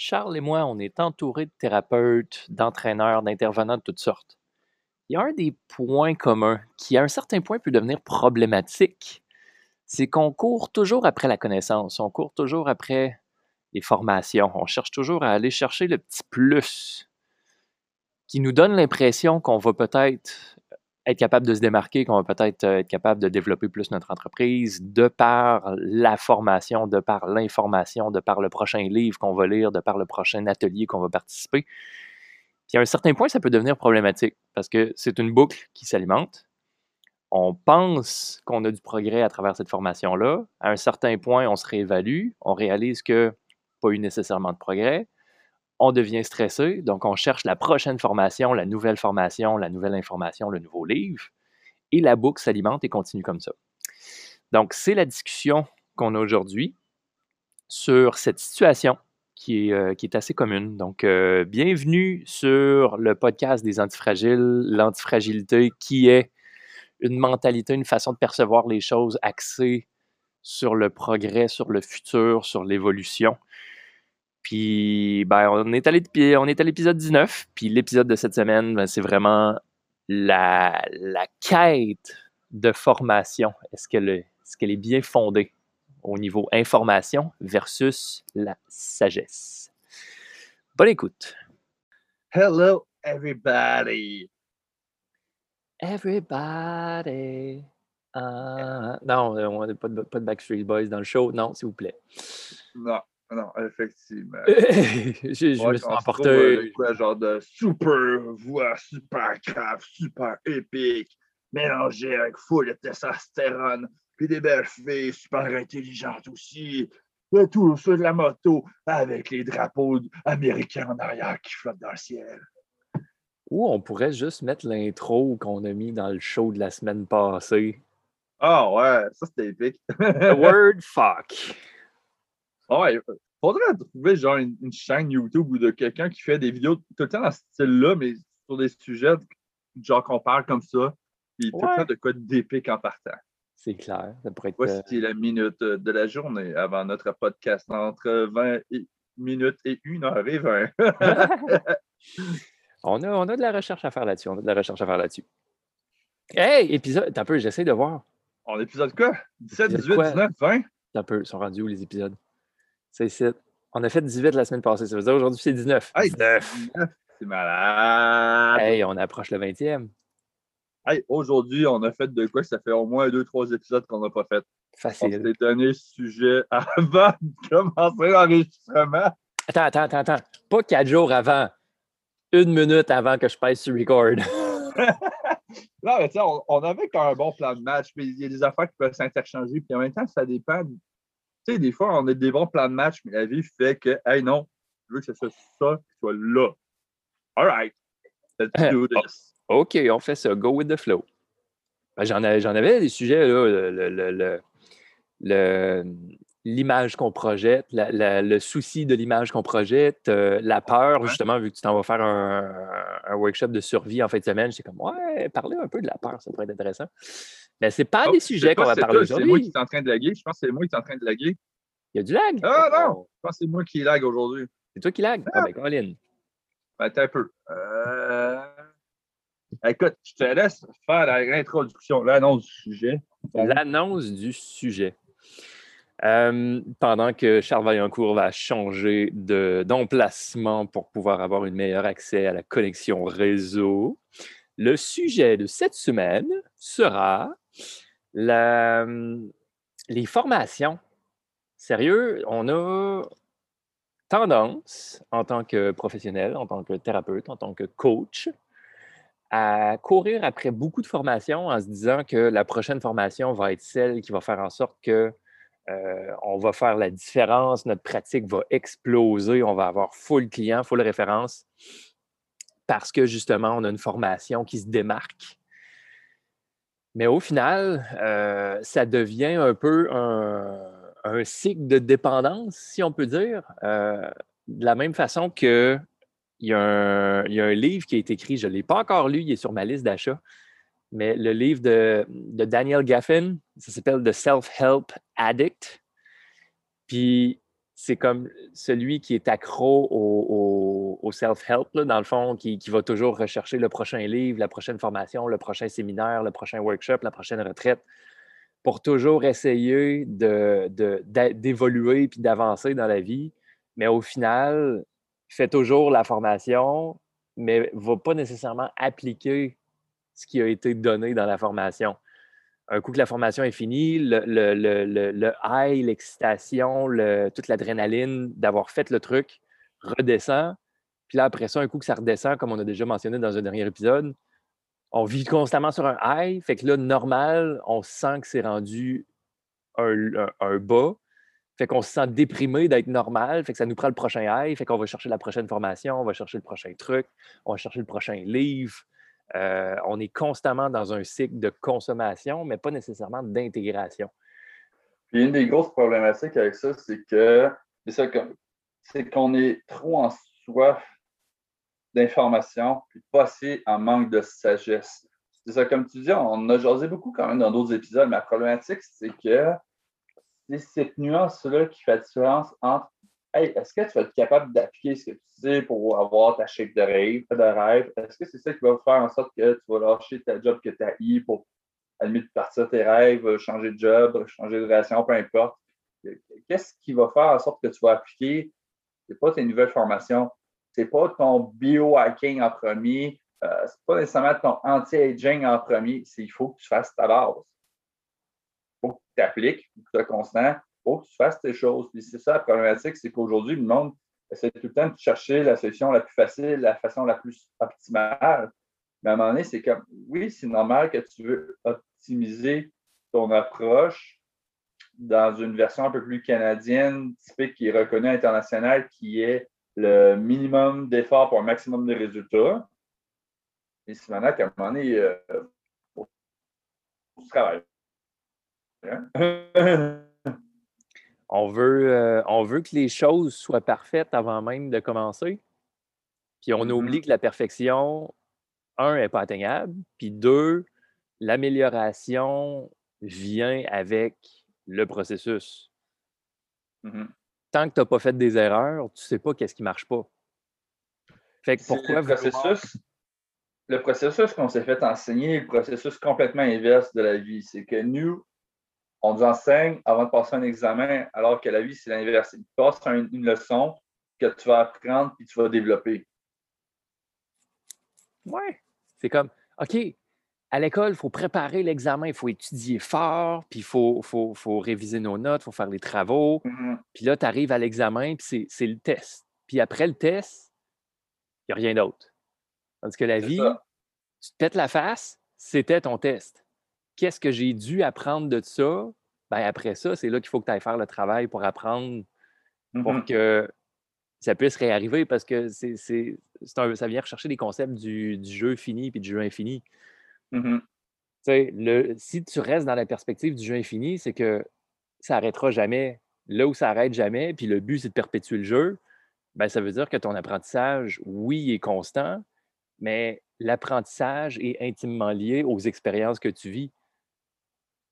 Charles et moi, on est entourés de thérapeutes, d'entraîneurs, d'intervenants de toutes sortes. Il y a un des points communs qui, à un certain point, peut devenir problématique. C'est qu'on court toujours après la connaissance, on court toujours après les formations, on cherche toujours à aller chercher le petit plus qui nous donne l'impression qu'on va peut-être être capable de se démarquer, qu'on va peut-être euh, être capable de développer plus notre entreprise de par la formation, de par l'information, de par le prochain livre qu'on va lire, de par le prochain atelier qu'on va participer. Puis à un certain point, ça peut devenir problématique parce que c'est une boucle qui s'alimente. On pense qu'on a du progrès à travers cette formation-là. À un certain point, on se réévalue, on réalise que pas eu nécessairement de progrès on devient stressé, donc on cherche la prochaine formation, la nouvelle formation, la nouvelle information, le nouveau livre, et la boucle s'alimente et continue comme ça. Donc, c'est la discussion qu'on a aujourd'hui sur cette situation qui est, euh, assez commune. Donc, euh, bienvenue sur le podcast des antifragiles, l'antifragilité qui est une mentalité, une façon de percevoir les choses axée sur le progrès, sur le futur, sur l'évolution. Puis, ben, on est allé, on est à l'épisode 19. Puis l'épisode de cette semaine, ben, c'est vraiment la, la quête de formation. Est-ce qu'elle est, est bien fondée au niveau information versus la sagesse? Bonne écoute. Hello, everybody. Everybody. Uh, non, on n'a pas de, pas de Backstreet Boys dans le show. Non, s'il vous plaît. Non. Non, effectivement. je, me suis emporté. Quoi, genre de super voix, super grave, super épique, mélangé avec full de testostérone, puis des belles filles super intelligentes aussi. Et tout sur de la moto avec les drapeaux américains en arrière qui flottent dans le ciel. Ou on pourrait juste mettre l'intro qu'on a mis dans le show de la semaine passée. Ah ouais, ça c'était épique. The word fuck. Ouais, faudrait trouver genre une, chaîne YouTube ou de quelqu'un qui fait des vidéos tout le temps dans ce style-là, mais sur des sujets genre qu'on parle comme ça, puis tout le temps de quoi d'épique en partant. C'est clair, ça pourrait être. Voici la minute de la journée avant notre podcast entre 20 minutes et 1 heure et 20. on, a, on a de la recherche à faire là-dessus. On a de la recherche à faire là-dessus. Hey, épisode, t'as peu, j'essaie de voir. En épisode quoi? 17, 18, 19, 20? T'as peu, ils sont rendus où les épisodes? C'est On a fait 18 la semaine passée. Ça veut dire aujourd'hui, c'est 19. 19. C'est malade. Hey, on approche le 20e. Hey, aujourd'hui, on a fait de quoi? Ça fait au moins deux, trois épisodes qu'on n'a pas fait. Facile. On s'est donné ce sujet avant de commencer l'enregistrement. Attends, attends, attends, attends. Pas quatre jours avant. Une minute avant que je passe sur record. non, mais tu sais, on, on, avait quand un bon plan de match, mais il y a des affaires qui peuvent s'interchanger. Puis en même temps, ça dépend des fois, on a des bons plans de match, mais la vie fait que, hey, non, je veux que ce soit ça qui soit là. All right. Let's do this. OK, on fait ça. Go with the flow. Ben, j'en, avais, des sujets, là, le, l'image qu'on projette, le souci de l'image qu'on projette, euh, la peur, justement, vu que tu t'en vas faire un, workshop de survie en fin de semaine, j'étais comme, ouais, parler un peu de la peur, ça pourrait être intéressant. Mais ce n'est pas oh, des sujets qu'on va parler aujourd'hui. C'est moi qui est en train de laguer. Je pense que c'est moi qui est en train de laguer. Il y a du lag? Ah non! Je pense que c'est moi qui lag aujourd'hui. C'est toi qui lag? Ah, ah ben, Colin. Ben, attends un peu. Euh... Écoute, je te laisse faire l'introduction, l'annonce du sujet. L'annonce du sujet. Euh, pendant que Charles Vaillancourt va changer d'emplacement pour pouvoir avoir un meilleur accès à la connexion réseau, le sujet de cette semaine sera la, les formations. Sérieux, on a tendance, en tant que professionnel, en tant que thérapeute, en tant que coach, à courir après beaucoup de formations en se disant que la prochaine formation va être celle qui va faire en sorte que euh, on va faire la différence, notre pratique va exploser, on va avoir full client, full référence, parce que justement, on a une formation qui se démarque. Mais au final, euh, ça devient un peu un, cycle de dépendance, si on peut dire, euh, de la même façon que il y, a un, livre qui a été écrit, je ne l'ai pas encore lu, il est sur ma liste d'achat, mais le livre de, Daniel Gaffin, ça s'appelle The Self-Help Addict. Puis c'est comme celui qui est accro au, self-help, dans le fond, qui, va toujours rechercher le prochain livre, la prochaine formation, le prochain séminaire, le prochain workshop, la prochaine retraite, pour toujours essayer d'évoluer de, puis d'avancer dans la vie. Mais au final, fait toujours la formation, mais ne va pas nécessairement appliquer ce qui a été donné dans la formation un coup que la formation est finie, le, high, l'excitation, toute l'adrénaline d'avoir fait le truc redescend. Puis là, après ça, un coup que ça redescend, comme on a déjà mentionné dans un dernier épisode, on vit constamment sur un high. Fait que là, normal, on sent que c'est rendu un, un, bas. Fait qu'on se sent déprimé d'être normal. Fait que ça nous prend le prochain high. Fait qu'on va chercher la prochaine formation, on va chercher le prochain truc, on va chercher le prochain livre. Euh, on est constamment dans un cycle de consommation, mais pas nécessairement d'intégration. Puis une des grosses problématiques avec ça, c'est que c'est qu'on est trop en soif d'information, puis pas assez en manque de sagesse. C'est ça, comme tu dis, on a jasé beaucoup quand même dans d'autres épisodes, mais la problématique, c'est que c'est cette nuance-là qui fait la différence entre est-ce que tu vas être capable d'appliquer ce que tu sais pour avoir ta chèque de rêve? De rêve? Est-ce que c'est ça qui va faire en sorte que tu vas lâcher ta job que tu as eu pour, limite, partir tes rêves, changer de job, changer de relation, peu importe? Qu'est-ce qui va faire en sorte que tu vas appliquer? Ce n'est pas tes nouvelles formations, ce n'est pas ton biohacking en premier, euh, ce n'est pas nécessairement ton anti-aging en premier, c'est il faut que tu fasses ta base. Il faut que tu appliques, que tu sois constant, que tu fasses tes choses. Puis c'est ça la problématique, c'est qu'aujourd'hui, le monde essaie tout le temps de chercher la solution la plus facile, la façon la plus optimale. Mais à un moment donné, c'est comme, oui, c'est normal que tu veux optimiser ton approche dans une version un peu plus canadienne, typique, qui est reconnue internationale, qui est le minimum d'efforts pour un maximum de résultats. Et c'est maintenant qu'à un moment donné, euh, faut, travailler. Hein? On veut, euh, on veut que les choses soient parfaites avant même de commencer. Puis on oublie mm-hmm. que la perfection, un, n'est pas atteignable. Puis deux, l'amélioration vient avec le processus. Mm-hmm. Tant que tu n'as pas fait des erreurs, tu ne sais pas qu'est-ce qui ne marche pas. Fait que pourquoi le processus, le processus qu'on s'est fait enseigner est le processus complètement inverse de la vie. C'est que nous, on nous enseigne avant de passer un examen, alors que la vie, c'est l'inverse. Tu passes une leçon que tu vas apprendre puis tu vas développer. Ouais. C'est comme, OK, à l'école, il faut préparer l'examen, il faut étudier fort, puis il faut, faut, réviser nos notes, il faut faire les travaux. Mm-hmm. Puis là, tu arrives à l'examen, puis c'est le test. Puis après le test, il n'y a rien d'autre. Tandis que la vie, tu te pètes la face, c'était ton test qu'est-ce que j'ai dû apprendre de ça? Ben, après ça, c'est là qu'il faut que tu ailles faire le travail pour apprendre, pour mmh que ça puisse réarriver parce que c'est, ça vient rechercher des concepts du, jeu fini puis du jeu infini. Mmh le, si tu restes dans la perspective du jeu infini, c'est que ça n'arrêtera jamais. Là où ça n'arrête jamais, puis le but, c'est de perpétuer le jeu, ben, ça veut dire que ton apprentissage, oui, est constant, mais l'apprentissage est intimement lié aux expériences que tu vis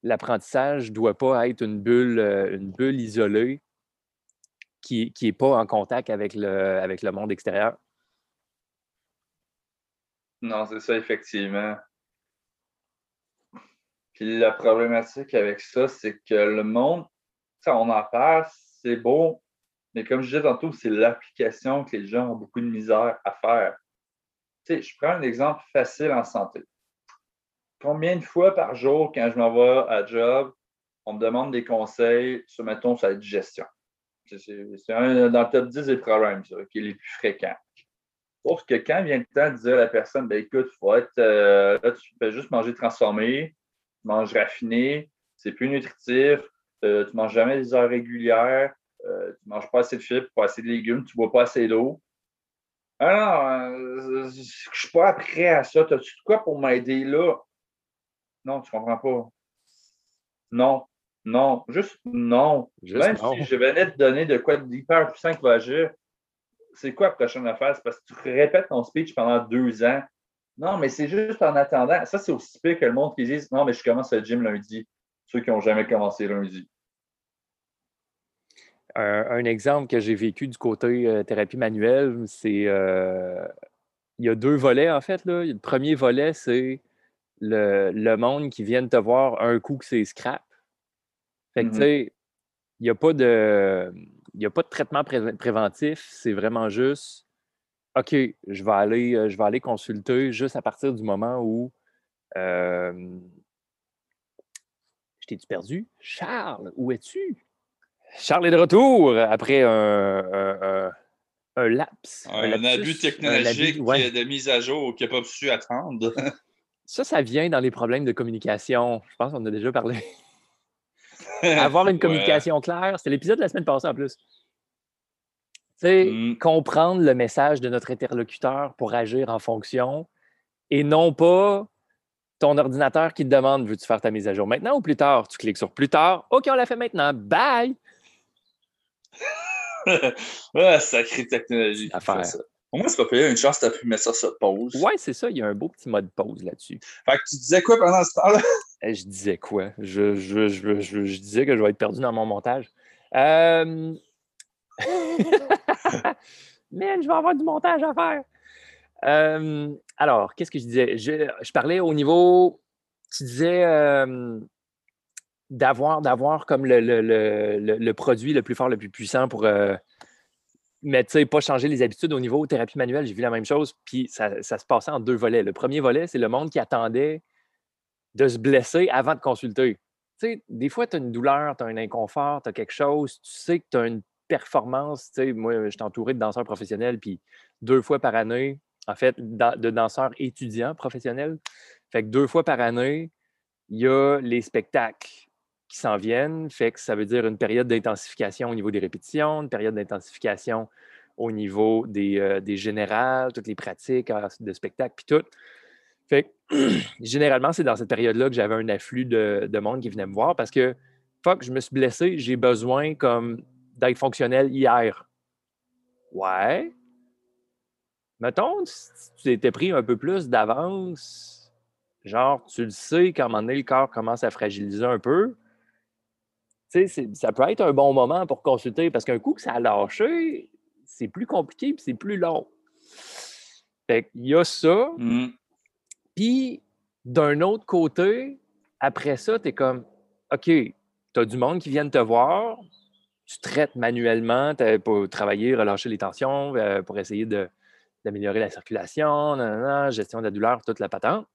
l'apprentissage ne doit pas être une bulle, une bulle isolée qui n'est pas en contact avec le, avec le monde extérieur. Non, c'est ça, effectivement. Puis la problématique avec ça, c'est que le monde, on en parle, c'est beau, mais comme je disais tantôt, c'est l'application que les gens ont beaucoup de misère à faire. Je prends un exemple facile en santé combien de fois par jour, quand je m'en vais à job, on me demande des conseils sur, mettons, sa digestion? C'est un dans le top 10 des problèmes, qui est les plus fréquents. Sauf que quand vient le temps de dire à la personne, ben écoute, faut être, euh, là, tu peux juste manger transformé, tu manges raffiné, c'est plus nutritif, euh, tu ne manges jamais des heures régulières, euh, tu ne manges pas assez de fibres, pas assez de légumes, tu ne bois pas assez d'eau. Ah non, je ne suis pas prêt à ça. As-tu quoi pour m'aider là? Non, tu comprends pas. Non, non, juste non. Même si je venais te donner de quoi d'hyper puissant qui va agir, c'est quoi la prochaine affaire? C'est parce que tu répètes ton speech pendant deux ans. Non, mais c'est juste en attendant. Ça, c'est aussi pire que le monde qui dit Non, mais je commence le gym lundi. Ceux qui n'ont jamais commencé lundi. un, exemple que j'ai vécu du côté euh, thérapie manuelle, c'est. Euh, il y a deux volets, en fait. Là. Le premier volet, c'est le, monde qui vient te voir un coup que c'est scrap. Fait que, tu mm-hmm. sais, il n'y a, pas de, a pas de traitement préventif. C'est vraiment juste, OK, je vais, aller, euh, je vais aller consulter juste à partir du moment où. je t'ai-tu perdu? Charles, où es-tu? Charles est de retour après un, un, laps. Un, abus technologique de mise à jour qui n'a pas pu attendre. ça, ça vient dans les problèmes de communication. Je pense qu'on en a déjà parlé. Avoir une communication claire. C'était l'épisode de la semaine passée en plus. Tu sais, mm. comprendre le message de notre interlocuteur pour agir en fonction et non pas ton ordinateur qui te demande veux-tu faire ta mise à jour maintenant ou plus tard? Tu cliques sur plus tard. OK, on l'a fait maintenant. Bye ah, sacrée technologie. À faire. Au moins, c'est pas payé une chance, t'as pu mettre ça sur pause. Ouais, c'est ça. Il y a un beau petit mode pause là-dessus. Fait que tu disais quoi pendant ce temps-là? Eh, je disais quoi? Je, je, je, je, disais que je vais être perdu dans mon montage. Euh... Man, je vais avoir du montage à faire. Euh, alors, qu'est-ce que je disais? Je, je, parlais au niveau. Tu disais. Euh, d'avoir, d'avoir comme le, le, le, le, produit le plus fort, le plus puissant pour. Euh, mais tu sais, pas changer les habitudes au niveau thérapie manuelle, j'ai vu la même chose. Puis ça, ça, se passait en deux volets. Le premier volet, c'est le monde qui attendait de se blesser avant de consulter. Tu sais, des fois, tu as une douleur, tu as un inconfort, tu as quelque chose, tu sais que tu as une performance. Tu sais, moi, je suis entouré de danseurs professionnels, puis deux fois par année, en fait, de danseurs étudiants professionnels. Fait que deux fois par année, il y a les spectacles qui s'en viennent. Fait que ça veut dire une période d'intensification au niveau des répétitions, une période d'intensification au niveau des, euh, des, générales, toutes les pratiques ah, de spectacle, puis tout. Fait que, généralement, c'est dans cette période-là que j'avais un afflux de, de, monde qui venait me voir parce que, fuck, je me suis blessé, j'ai besoin comme d'être fonctionnel hier. Ouais. Mettons, si tu étais pris un peu plus d'avance, genre, tu le sais qu'à un moment donné, le corps commence à fragiliser un peu, ça peut être un bon moment pour consulter parce qu'un coup que ça a lâché, c'est plus compliqué et c'est plus long. Fait il y a ça. Mmh. Puis, d'un autre côté, après ça, tu es comme, OK, tu as du monde qui vient te voir, tu traites manuellement pour travailler, relâcher les tensions, euh, pour essayer d'améliorer la circulation, gestion de la douleur, toute la patente.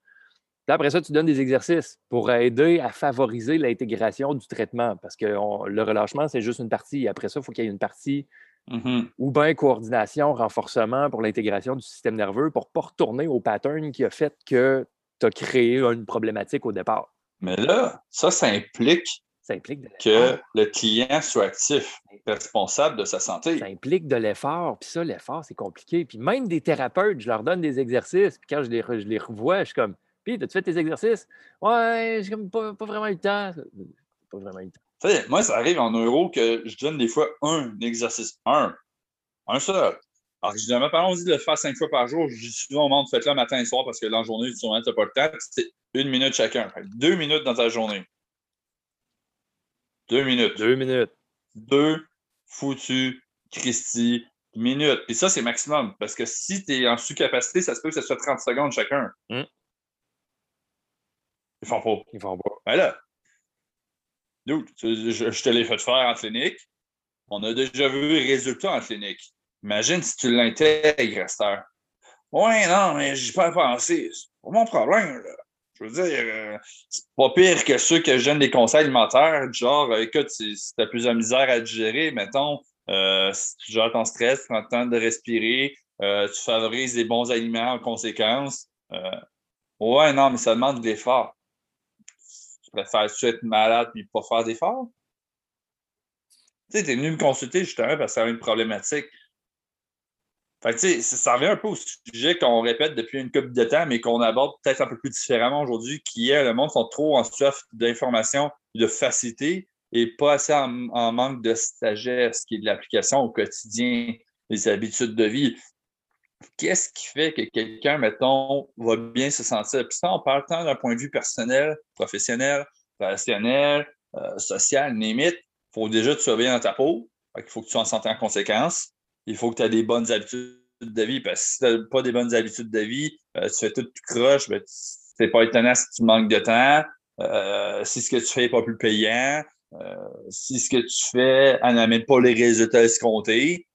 Puis après ça, tu donnes des exercices pour aider à favoriser l'intégration du traitement parce que le relâchement, c'est juste une partie. Après ça, il faut qu'il y ait une partie mm-hmm. ou bien coordination, renforcement pour l'intégration du système nerveux pour ne pas retourner au pattern qui a fait que tu as créé une problématique au départ. Mais là, ça, ça implique, ça implique que le client soit actif, responsable de sa santé. Ça implique de l'effort. Puis ça, l'effort, c'est compliqué. Puis même des thérapeutes, je leur donne des exercices. Puis quand je les, je les revois, je suis comme puis, as-tu fait tes exercices? Ouais, j'ai comme pas, vraiment eu le temps. Pas vraiment eu le temps. moi, ça arrive en euros que je donne des fois un exercice. Un. Un seul. Alors, généralement, parlons-y de le faire cinq fois par jour. Je dis souvent au monde, faites-le matin et soir parce que dans la journée, souvent, tu n'as pas le temps. C'est une minute chacun. Deux minutes dans ta journée. Deux minutes. Deux minutes. Deux foutus Christy minutes. Puis ça, c'est maximum. Parce que si tu es en sous-capacité, ça se peut que ce soit 30 secondes chacun. Hum. Ils font pas. Ils font pas. Ben là, je, te l'ai fait faire en clinique. On a déjà vu les résultats en clinique. Imagine si tu l'intègres à Ouais, non, mais j'y pas pensé. C'est pas mon problème, là. Je veux dire, euh, c'est pas pire que ceux que je donne des conseils alimentaires, genre, euh, écoute, si, tu as plus de misère à digérer, mettons, euh, si tu gères ton stress, prends le temps de respirer, tu favorises des bons aliments en conséquence. ouais, non, mais ça demande de l'effort préfères-tu être malade et pas faire d'efforts? Tu sais, tu es venu me consulter justement parce que ça a une problématique. Tu sais, ça revient un peu au sujet qu'on répète depuis une couple de temps, mais qu'on aborde peut-être un peu plus différemment aujourd'hui, qui est le monde sont trop en soif d'information, de facilité et pas assez en, manque de sagesse, qui est de l'application au quotidien, des habitudes de vie qu'est-ce qui fait que quelqu'un, mettons, va bien se sentir? Puis ça, on parle tant d'un point de vue personnel, professionnel, relationnel, euh, social, limite. Il faut déjà te surveiller dans ta peau. Il faut que tu en sentes en conséquence. Il faut que tu aies des bonnes habitudes de vie. Parce que si tu n'as pas des bonnes habitudes de vie, euh, tu fais tout, tu croche, ben, c'est pas étonnant si tu manques de temps, euh, si ce que tu fais n'est pas plus payant, si ce que tu fais n'amène pas les résultats escomptés.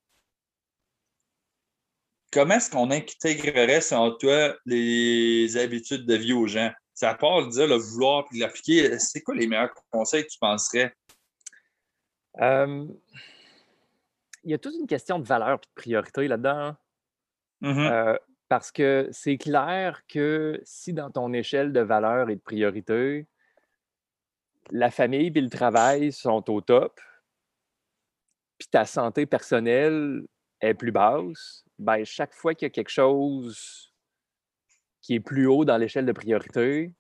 Comment est-ce qu'on intégrerait, selon toi, les habitudes de vie aux gens? À part le dire, le vouloir puis l'appliquer, c'est quoi les meilleurs conseils que tu penserais? il y a toute une question de valeur et de priorité là-dedans. Mmh parce que c'est clair que si dans ton échelle de valeur et de priorité, la famille et le travail sont au top, puis ta santé personnelle est plus basse, ben chaque fois qu'il y a quelque chose qui est plus haut dans l'échelle de priorité,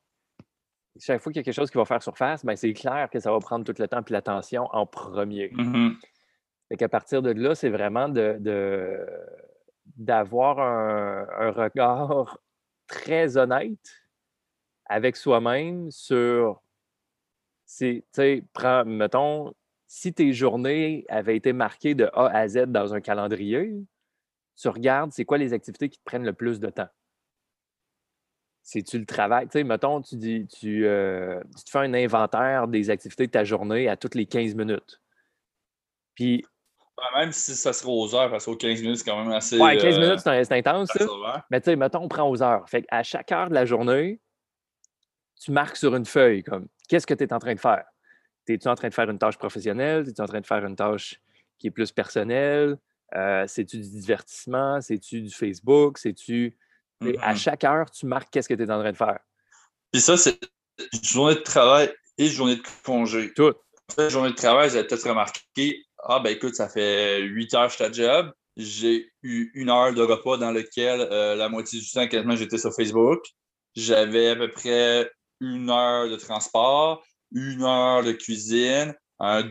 chaque fois qu'il y a quelque chose qui va faire surface, ben c'est clair que ça va prendre tout le temps et l'attention en premier. Mmh à partir de là, c'est vraiment de d'avoir un, regard très honnête avec soi-même sur, tu sais, mettons, si tes journées avaient été marquées de A à Z dans un calendrier, tu regardes c'est quoi les activités qui te prennent le plus de temps? C'est-tu le travail? Tu sais, mettons, tu, dis, tu, euh, tu te fais un inventaire des activités de ta journée à toutes les 15 minutes. Puis même si ça serait aux heures, parce qu'aux 15 minutes, c'est quand même assez. Ouais, 15 minutes, c'est intense, ça. Mais tu sais, mettons, on prend aux heures. Fait à chaque heure de la journée, tu marques sur une feuille, comme, qu'est-ce que tu es en train de faire? Es-tu en train de faire une tâche professionnelle? Es-tu en train de faire une tâche qui est plus personnelle? Euh, c'est-tu du divertissement? C'est-tu du Facebook? C'est-tu. À chaque heure, tu marques qu'est-ce que tu es en train de faire? Puis ça, c'est journée de travail et journée de congé. Tout. En journée de travail, vous avez peut-être remarqué, ah, ben écoute, ça fait huit heures que je suis à job. J'ai eu une heure de repas dans lequel euh, la moitié du temps, quasiment, j'étais sur Facebook. J'avais à peu près une heure de transport, une heure de cuisine,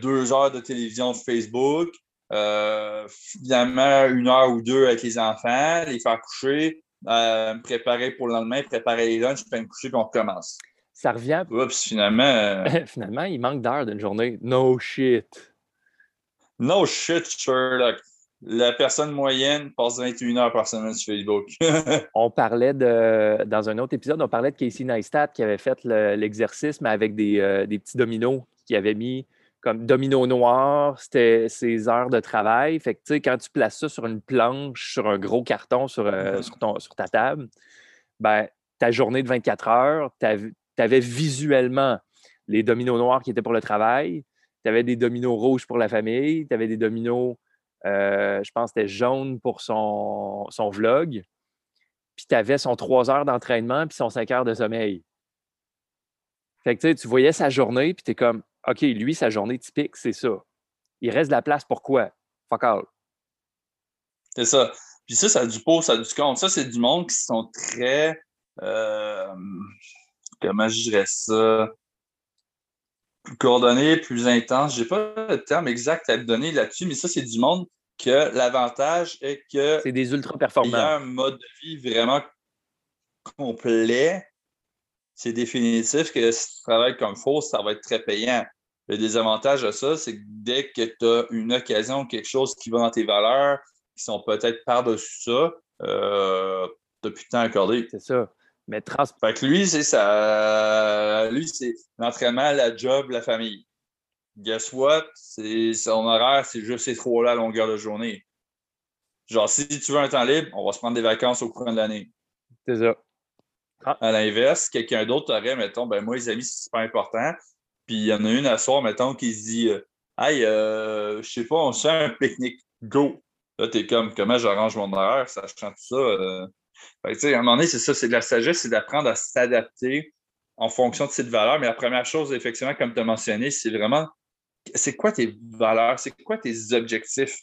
deux heures de télévision Facebook, euh, finalement une heure ou deux avec les enfants, les faire coucher, euh, me préparer pour le lendemain, préparer les lunchs, puis me coucher, puis on recommence. Ça revient. Oups, finalement. finalement, il manque d'heures d'une journée. No shit. No shit, Sherlock. La personne moyenne passe 21 heures par semaine sur Facebook. on parlait de, dans un autre épisode, on parlait de Casey Neistat qui avait fait l'exercice, mais avec euh, des, petits dominos qui avait mis comme domino noir, c'était ses heures de travail. Fait que, tu sais, quand tu places ça sur une planche, sur un gros carton sur, euh, mm-hmm. sur, ta table, ben, ta journée de 24 heures, tu avais visuellement les dominos noirs qui étaient pour le travail, tu avais des dominos rouges pour la famille, tu avais des dominos, euh, je pense, c'était jaune pour son, son vlog. Puis tu avais son trois heures d'entraînement puis son cinq heures de sommeil. Fait que tu voyais sa journée, puis tu es comme, OK, lui, sa journée typique, c'est ça. Il reste de la place pour quoi? Fuck all. C'est ça. Puis ça, ça a du pot, ça a du compte. Ça, c'est du monde qui sont très. Euh, comment je dirais ça? Plus coordonné, plus intense. Je n'ai pas le terme exact à te donner là-dessus, mais ça, c'est du monde que l'avantage est que. C'est des ultra performants. Il y a un mode de vie vraiment complet. C'est définitif que si tu travailles comme faux, ça va être très payant. Le désavantage de ça, c'est que dès que tu as une occasion, quelque chose qui va dans tes valeurs, qui sont peut-être par-dessus ça, euh, tu n'as plus de temps à accorder. C'est ça. Mais trans... Fait que lui, c'est ça. Lui, c'est l'entraînement, la job, la famille. Guess what? Son horaire, c'est juste ces trois-là à longueur de journée. Genre, si tu veux un temps libre, on va se prendre des vacances au courant de l'année. C'est ça. Ah. À l'inverse, quelqu'un d'autre aurait, mettons, ben moi, les amis, c'est pas important. Puis il y en a une à soir, mettons, qui se dit euh, Hey, euh, je sais pas, on se fait un pique-nique, go. Là, t'es comme, comment j'arrange mon horaire, sachant tout ça. Euh, à un moment donné, c'est ça, c'est de la sagesse, c'est d'apprendre à s'adapter en fonction de cette valeur. Mais la première chose, effectivement, comme tu as mentionné, c'est vraiment c'est quoi tes valeurs, c'est quoi tes objectifs?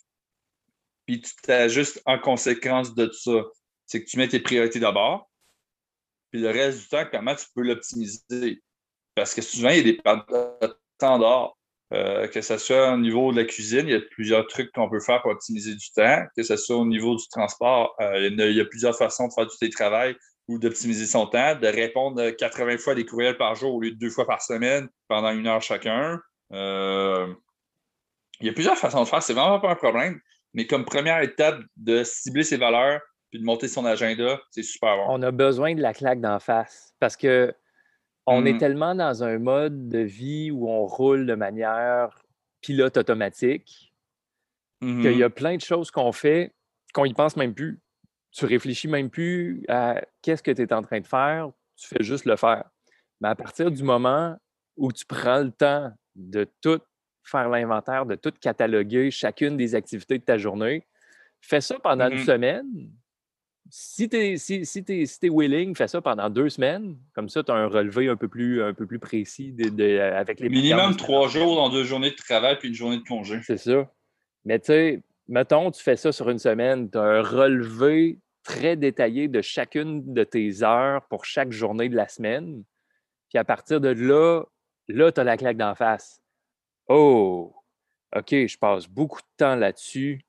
Puis tu t'ajustes en conséquence de ça. C'est que tu mets tes priorités d'abord, puis le reste du temps, comment tu peux l'optimiser? Parce que souvent, il y a des temps d'or. Euh, que ce soit au niveau de la cuisine, il y a plusieurs trucs qu'on peut faire pour optimiser du temps. Que ce soit au niveau du transport, euh, il, y a, plusieurs façons de faire du télétravail ou d'optimiser son temps, de répondre 80 fois des courriels par jour au lieu de deux fois par semaine pendant une heure chacun. Euh, Il y a plusieurs façons de faire, c'est vraiment pas un problème. Mais comme première étape de cibler ses valeurs puis de monter son agenda, c'est super bon. On a besoin de la claque d'en face parce que on est Mhm. tellement dans un mode de vie où on roule de manière pilote automatique qu'il y a plein de choses qu'on fait qu'on y pense même plus. Tu réfléchis même plus à qu'est-ce que tu es en train de faire, tu fais juste le faire. Mais à partir du moment où tu prends le temps de tout faire l'inventaire, de tout cataloguer chacune des activités de ta journée, fais ça pendant une Mhm. semaine. Si tu es, si, si t'es- si willing, fais ça pendant deux semaines. Comme ça, tu as un relevé un peu plus, un peu plus précis de, de- avec les Minimum trois jours dans deux journées de travail puis une journée de congé. C'est ça. Mais tu sais, mettons, tu fais ça sur une semaine, tu as un relevé très détaillé de chacune de tes heures pour chaque journée de la semaine. Puis à partir de là, là, tu as la claque d'en face. Oh, OK, je passe beaucoup de temps là-dessus,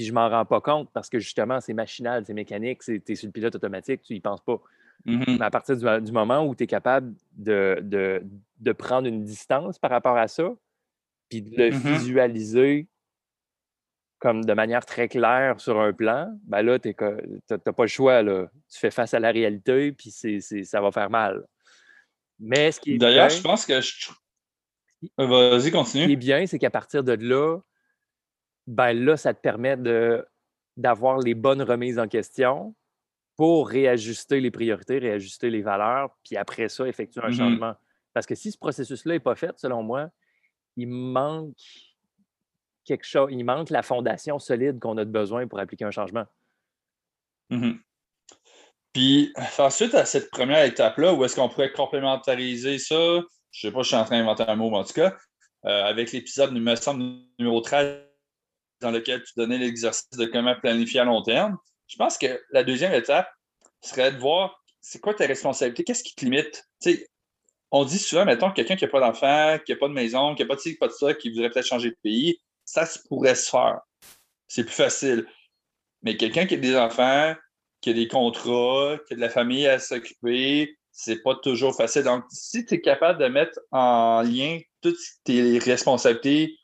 puis je m'en rends pas compte parce que justement, c'est machinal, c'est mécanique, tu es sur le pilote automatique, tu y penses pas. Mhm. Mais à partir du, du moment où tu es capable de, de- de prendre une distance par rapport à ça, puis de le Mhm. visualiser comme de manière très claire sur un plan, ben là, tu n'as pas le choix. Là. Tu fais face à la réalité, puis c'est, c'est- ça va faire mal. Mais ce qui est D'ailleurs, je pense que je. Euh, Vas-y, ce qui est continue. bien, c'est qu'à partir de là, ben là, ça te permet d'avoir les bonnes remises en question pour réajuster les priorités, réajuster les valeurs, puis après ça, effectuer un Mhm. changement. Parce que si ce processus-là n'est pas fait, selon moi, il manque quelque chose, il manque la fondation solide qu'on a de besoin pour appliquer un changement. Mhm. Puis, faire suite à cette première étape-là, où est-ce qu'on pourrait complémentariser ça? Je sais pas, je suis en train d'inventer un mot, mais en tout cas, euh, avec l'épisode, me semble, numéro 13, dans lequel tu donnais l'exercice de comment planifier à long terme. Je pense que la deuxième étape serait de voir c'est quoi ta responsabilité, qu'est-ce qui te limite? On dit souvent, mettons, quelqu'un qui n'a pas d'enfant, qui n'a pas de maison, qui n'a pas de ci, pas de ça, qui voudrait peut-être changer de pays, ça se pourrait se faire. C'est plus facile. Mais quelqu'un qui a des enfants, qui a des contrats, qui a de la famille à s'occuper, c'est pas toujours facile. Donc, si tu es capable de mettre en lien toutes tes responsabilités,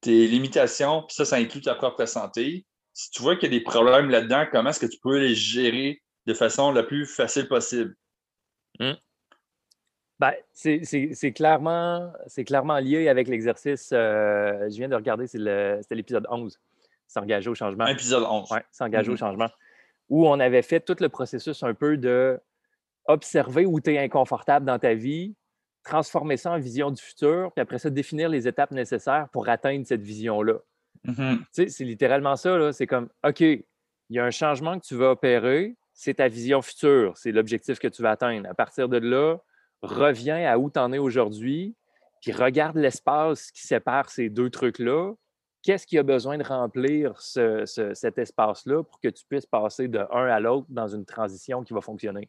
tes limitations, puis ça, ça inclut ta propre santé, si tu vois qu'il y a des problèmes là-dedans, comment est-ce que tu peux les gérer de façon la plus facile possible? Ben, c'est clairement, clairement lié avec l'exercice. euh, je viens de regarder, c'était l'épisode 11, s'engager au changement. Épisode 11. Oui, s'engager au Mhm. changement. Où on avait fait tout le processus un peu de observer où tu es inconfortable dans ta vie, transformer ça en vision du futur, puis après ça, définir les étapes nécessaires pour atteindre cette vision-là. Tu sais, c'est littéralement ça. là. C'est comme, OK, il y a un changement que tu vas opérer, c'est ta vision future, c'est l'objectif que tu vas atteindre. À partir de là, reviens à où tu en es aujourd'hui, puis regarde l'espace qui sépare ces deux trucs-là. Qu'est-ce qui a besoin de remplir ce- ce- cet espace-là pour que tu puisses passer de un à l'autre dans une transition qui va fonctionner?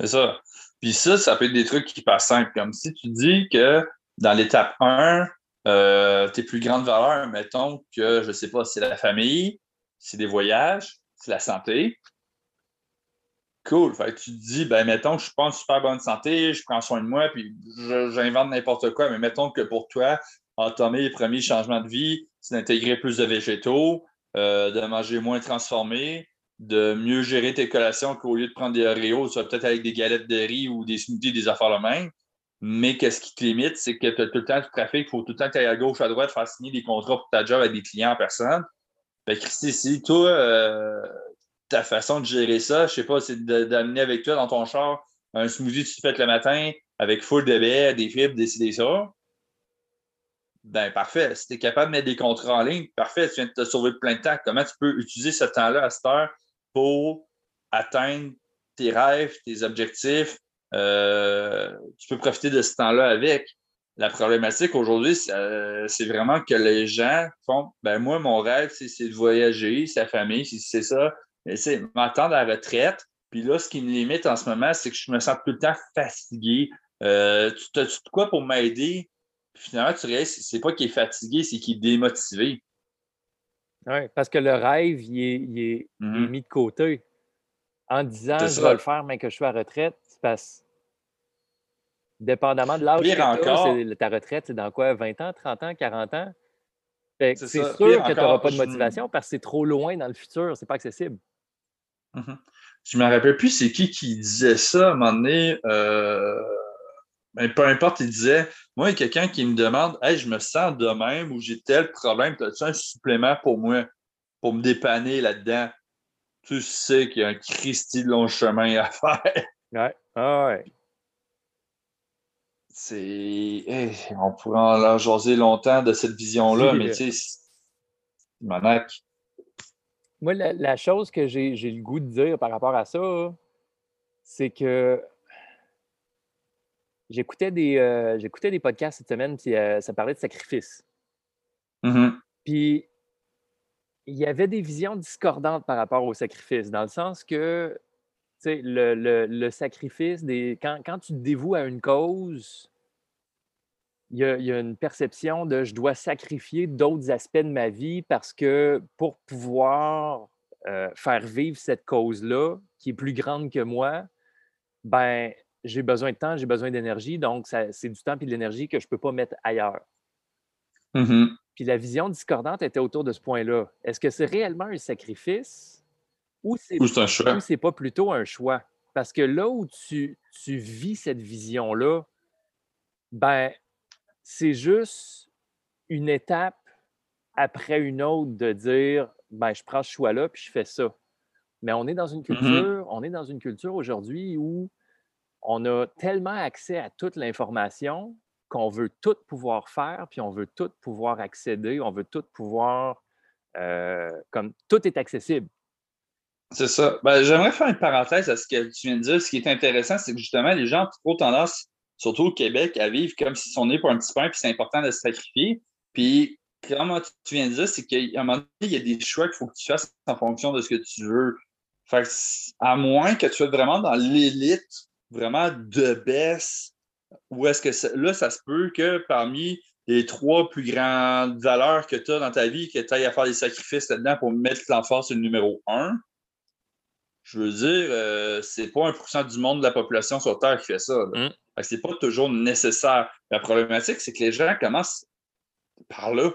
C'est ça. Puis ça, ça peut être des trucs qui passent simples. Comme si tu dis que dans l'étape 1, euh, tes plus grandes valeurs, mettons que, je sais pas, c'est la famille, c'est des voyages, c'est la santé. Cool. Fait que tu te dis, ben, mettons que je suis pas en super bonne santé, je prends soin de moi, puis j'invente n'importe quoi, mais mettons que pour toi, entamer les premiers changements de vie, c'est d'intégrer plus de végétaux, euh, de manger moins transformé, de mieux gérer tes collations qu'au lieu de prendre des Oreos, vas peut-être avec des galettes de riz ou des smoothies, des affaires le même. Mais qu'est-ce qui te limite, c'est que tu as tout le temps du trafic, il faut tout le temps que tu ailles à gauche, à droite, faire signer des contrats pour ta job avec des clients en personne. Fait que si toi, euh, ta façon de gérer ça, je sais pas, c'est d'amener avec toi dans ton char un smoothie que tu fais le matin avec full de baies, des fibres, décider ça. Ben parfait. Si tu es capable de mettre des contrats en ligne, parfait, tu viens de te sauver plein de temps. Comment tu peux utiliser ce temps-là à cette heure pour atteindre tes rêves, tes objectifs? Euh, tu peux profiter de ce temps-là avec. La problématique aujourd'hui, c'est euh, vraiment que les gens font ben moi, mon rêve, c'est de voyager, la famille, c'est ça. Mais c'est m'attendre à la retraite. Puis là, ce qui me limite en ce moment, c'est que je me sens tout le temps fatigué. Euh, tu as quoi pour m'aider? Finalement, tu réalises, c'est pas qu'il est fatigué, c'est qu'il est démotivé. Oui, parce que le rêve, il est, il est- il est Mhm. mis de côté. En disant, je vais le faire, mais que je suis à retraite, c'est parce Dépendamment de l'âge Pire que t'as, encore- c'est- ta retraite, c'est dans quoi? 20 ans, 30 ans, 40 ans? Fait C'est sûr Pire que tu n'auras pas de je- motivation parce que c'est trop loin dans le futur, c'est pas accessible. Mhm. Je me rappelle plus c'est qui qui disait ça à un moment donné. euh, ben, peu importe, il disait Moi, quelqu'un qui me demande Hey, je me sens de même ou j'ai tel problème, as-tu un supplément pour moi, pour me dépanner là-dedans? Tu sais qu'il y a un Christy de long chemin à faire. Ouais. Ah ouais. C'est. hey, on pourrait en leur jaser longtemps de cette vision-là, mais tu sais, c'est- Manac. Moi, la, la chose que j'ai le goût de dire par rapport à ça, c'est que j'écoutais des, euh, j'écoutais des podcasts cette semaine, puis euh, ça parlait de sacrifice. Mhm. Puis il y avait des visions discordantes par rapport au sacrifice, dans le sens que le, le- le sacrifice, des, quand, quand tu te dévoues à une cause, il y a, il y a une perception de je dois sacrifier d'autres aspects de ma vie parce que pour pouvoir euh, faire vivre cette cause-là, qui est plus grande que moi, ben j'ai besoin de temps, j'ai besoin d'énergie, donc c'est du temps et de l'énergie que je ne peux pas mettre ailleurs. Mhm. Puis la vision discordante était autour de ce point-là. Est-ce que c'est réellement un sacrifice ou c'est c'est pas plutôt un choix? Parce que là où tu, tu vis cette vision-là, ben, c'est juste une étape après une autre de dire ben, je prends ce choix-là puis je fais ça. Mais on est dans une culture, on est dans une culture aujourd'hui où on a tellement accès à toute l'information qu'on veut tout pouvoir faire, puis on veut tout pouvoir accéder, on veut tout pouvoir euh, comme tout est accessible. C'est ça. Ben, J'aimerais faire une parenthèse à ce que tu viens de dire. Ce qui est intéressant, c'est que justement, les gens ont trop tendance, surtout au Québec, à vivre comme s'ils sont nés pour un petit pain, puis c'est important de se sacrifier. Puis, comment tu viens de dire, c'est qu'à un moment donné, il y a des choix qu'il faut que tu fasses en fonction de ce que tu veux. À moins que tu sois vraiment dans l'élite, vraiment de baisse, ou est-ce que ça- là, ça se peut que parmi les trois plus grandes valeurs que tu as dans ta vie, que tu ailles à faire des sacrifices là-dedans pour mettre l'enfant sur le numéro un, je veux dire, euh, c'est pas 1% du monde de la population sur Terre qui fait ça. là. Mm. Fait c'est pas toujours nécessaire. La problématique, c'est que les gens commencent par là.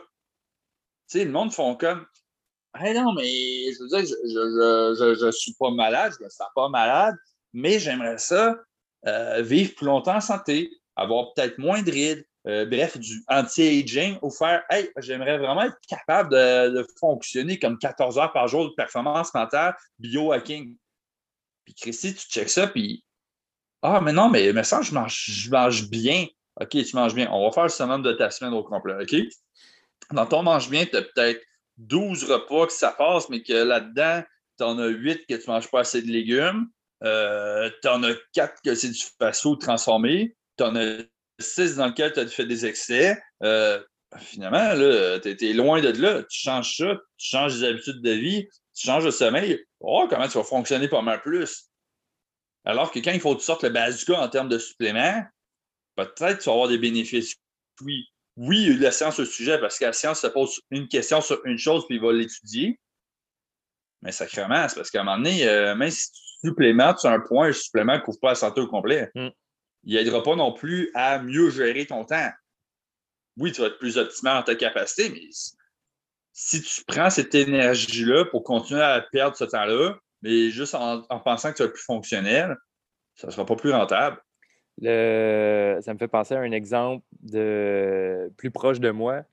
Tu sais, le monde font comme Hey non, mais je veux dire, je, je, je, je suis pas malade, je me sens pas malade, mais j'aimerais ça euh, vivre plus longtemps en santé, avoir peut-être moins de rides, euh, bref, du anti-aging ou faire Hey, j'aimerais vraiment être capable de, fonctionner comme 14 heures par jour de performance mentale, biohacking. Puis Christy, tu checkes ça, puis Ah, mais non, mais, mais ça, je mange, je mange bien. OK, tu manges bien. On va faire le summum de ta semaine au complet, OK? Dans ton mange bien, tu as peut-être 12 repas que ça passe, mais que là-dedans, tu en as 8 que tu ne manges pas assez de légumes. Euh, tu en as 4 que c'est du fast-food transformé. Tu en as 6 dans lequel tu as fait des excès. Euh, finalement, tu es, loin de là. Tu changes ça, tu changes des habitudes de vie, tu changes de sommeil. Oh, comment tu vas fonctionner pas mal plus? Alors que quand il faut que tu sortes le bazooka en termes de suppléments, peut-être tu vas avoir des bénéfices. Oui. Oui, il y a eu de la science au sujet parce que la science se pose une question sur une chose puis il va l'étudier. Mais sacrément, c'est parce qu'à un moment donné, euh, même si tu supplémentes sur un point, un supplément ne couvre pas la santé au complet. Mm. Il n'aidera pas non plus à mieux gérer ton temps. Oui, tu vas être plus optimal dans ta capacité, mais si tu prends cette énergie-là pour continuer à perdre ce temps-là, mais juste en, en, pensant que tu vas être plus fonctionnel, ça ne sera pas plus rentable. Le... Ça me fait penser à un exemple de plus proche de moi.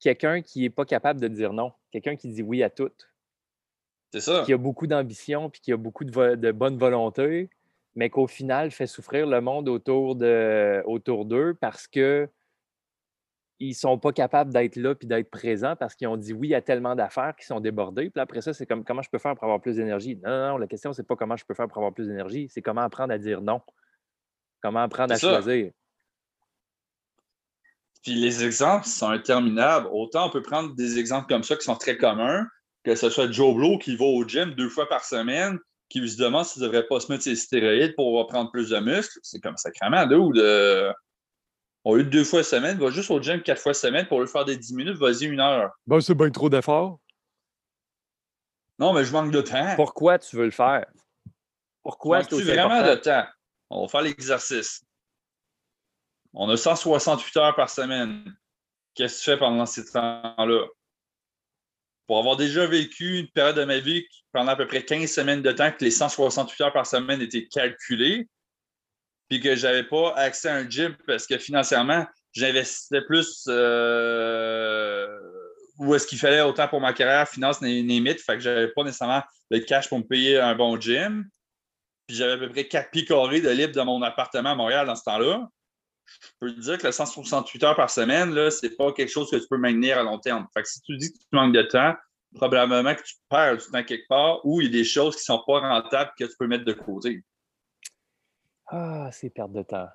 Quelqu'un qui n'est pas capable de dire non. Quelqu'un qui dit oui à tout. C'est ça. Qui a beaucoup d'ambition puis qui a beaucoup de, bonne volonté, mais qu'au final fait souffrir le monde autour d'eux autour parce que ils ne sont pas capables d'être là puis d'être présents parce qu'ils ont dit oui à tellement d'affaires qui sont débordées. Puis après ça, c'est comme comment je peux faire pour avoir plus d'énergie? Non, non, non, la question, c'est pas comment je peux faire pour avoir plus d'énergie, c'est comment apprendre à dire non. Comment apprendre à ça. choisir. Puis les exemples sont interminables. Autant on peut prendre des exemples comme ça qui sont très communs, que ce soit Joe Blow qui va au gym deux fois par semaine, qui se demande s'il ne devrait pas se mettre ses stéroïdes pour prendre plus de muscles. C'est comme sacrément, là, ou de. Au lieu de deux fois semaine, va juste au gym quatre fois semaine pour lui faire des 10 minutes, vas-y une heure. Ben, c'est bien trop d'efforts. Non, mais je manque de temps. Pourquoi tu veux le faire? Pourquoi tu vraiment de temps? On va faire l'exercice. On a 168 heures par semaine. Qu'est-ce que tu fais pendant ces temps-là? Pour avoir déjà vécu une période de ma vie pendant à peu près 15 semaines de temps que les 168 heures par semaine étaient calculées, puis que je n'avais pas accès à un gym parce que financièrement, j'investissais plus euh, où est-ce qu'il fallait autant pour ma carrière, finance, limite. Fait que j'avais pas nécessairement le cash pour me payer un bon gym. Puis j'avais à peu près 4 pieds de libre dans mon appartement à Montréal dans ce temps-là. Je peux te dire que le 168 heures par semaine, ce n'est pas quelque chose que tu peux maintenir à long terme. Fait que si tu dis que tu manques de temps, probablement que tu perds du temps quelque part ou il y a des choses qui ne sont pas rentables que tu peux mettre de côté. Ah, c'est perte de temps.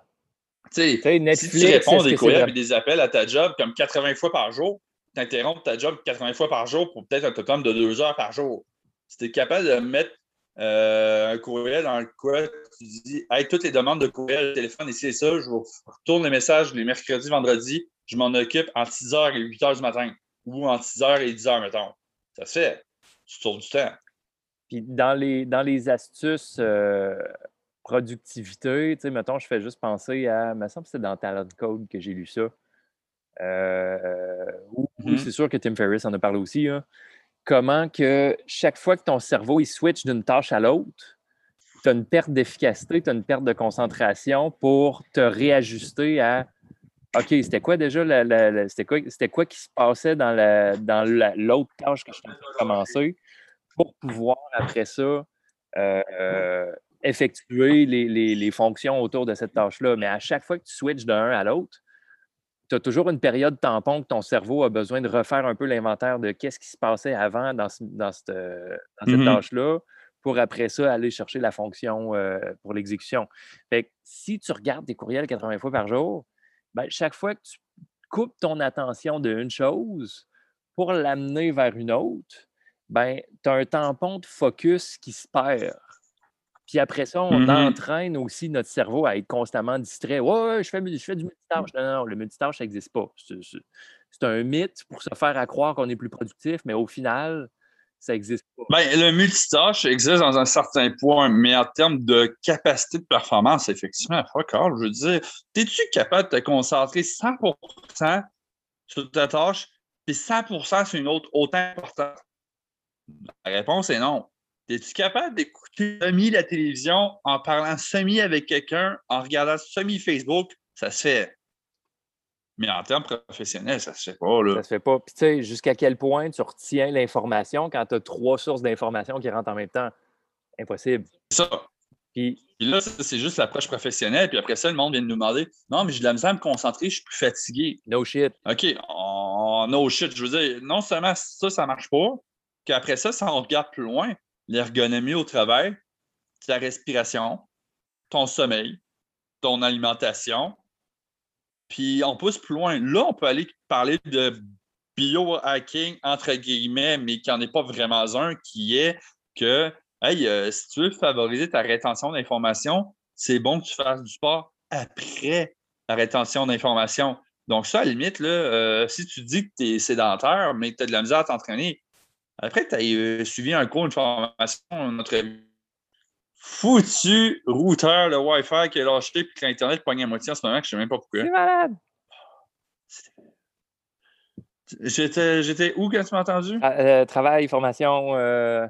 Tu sais, Netflix, si tu réponds des courriels et des appels à ta job comme 80 fois par jour, tu interromps ta job 80 fois par jour pour peut-être un total de deux heures par jour. Si tu es capable de mettre euh, un courriel dans le quoi tu dis Hey, toutes les demandes de courriel, de téléphone, ici et ça, je vous retourne les messages les mercredis, vendredis, je m'en occupe entre 6h et 8h du matin ou entre 6h et 10h, mettons. Ça se fait. Tu tournes du temps. Puis dans les, dans les astuces euh, productivité, tu sais, mettons, je fais juste penser à, il me semble que c'est dans Talent Code que j'ai lu ça. Euh, mm-hmm. c'est sûr que Tim Ferriss en a parlé aussi. Comment que chaque fois que ton cerveau il switch d'une tâche à l'autre, tu as une perte d'efficacité, tu as une perte de concentration pour te réajuster à OK, c'était quoi déjà c'était, quoi, quoi qui se passait dans, dans l'autre tâche que je suis en train de commencer pour pouvoir après ça euh, effectuer les, fonctions autour de cette tâche-là. Mais à chaque fois que tu switches d'un à l'autre, tu as toujours une période tampon que ton cerveau a besoin de refaire un peu l'inventaire de qu'est-ce qui se passait avant dans, dans cette, mmh tâche-là pour après ça aller chercher la fonction euh, pour l'exécution. Si tu regardes tes courriels 80 fois par jour, ben, chaque fois que tu coupes ton attention d'une chose pour l'amener vers une autre, ben, tu as un tampon de focus qui se perd. Puis après ça, on mmh entraîne aussi notre cerveau à être constamment distrait. Ouais, je, fais, je fais du multitâche. Non, non, le multitâche, ça n'existe pas. C'est un mythe pour se faire à croire qu'on est plus productif, mais au final, ça n'existe pas. Ben, le multitâche existe dans un certain point, mais en termes de capacité de performance, effectivement, all, je veux dire, es-tu capable de te concentrer 100% sur ta tâche, puis 100% sur une autre autant importante? La réponse est non. Es-tu capable d'écouter semi la télévision en parlant semi avec quelqu'un, en regardant semi Facebook? Ça se fait. Mais en termes professionnels, ça se fait pas. Là. Ça se fait pas. Puis tu sais, jusqu'à quel point tu retiens l'information quand tu as trois sources d'information qui rentrent en même temps? Impossible. C'est ça. Puis, là, c'est juste l'approche professionnelle. Puis après ça, le monde vient de nous demander Non, mais j'ai de la misère à me concentrer, je suis plus fatigué. No shit. OK, no shit. Je veux dire, non seulement ça, ça marche pas, qu'après ça, si on regarde plus loin, l'ergonomie au travail, ta respiration, ton sommeil, ton alimentation. Puis on pousse plus loin. Là, on peut aller parler de biohacking, entre guillemets, mais qui n'en est pas vraiment un, qui est que, hey, euh, si tu veux favoriser ta rétention d'informations, c'est bon que tu fasses du sport après la rétention d'informations. Donc, ça, à la limite, là, euh, si tu dis que tu es sédentaire, mais que tu as de la misère à t'entraîner, après tu as euh, suivi un cours, une formation, notre foutu routeur, le Wi-Fi qui est lâché, puis que l'Internet pogne à moitié en ce moment, que je ne sais même pas pourquoi. C'est malade! J'étais, où quand tu m'as entendu? Ah, euh, travail, formation. Euh...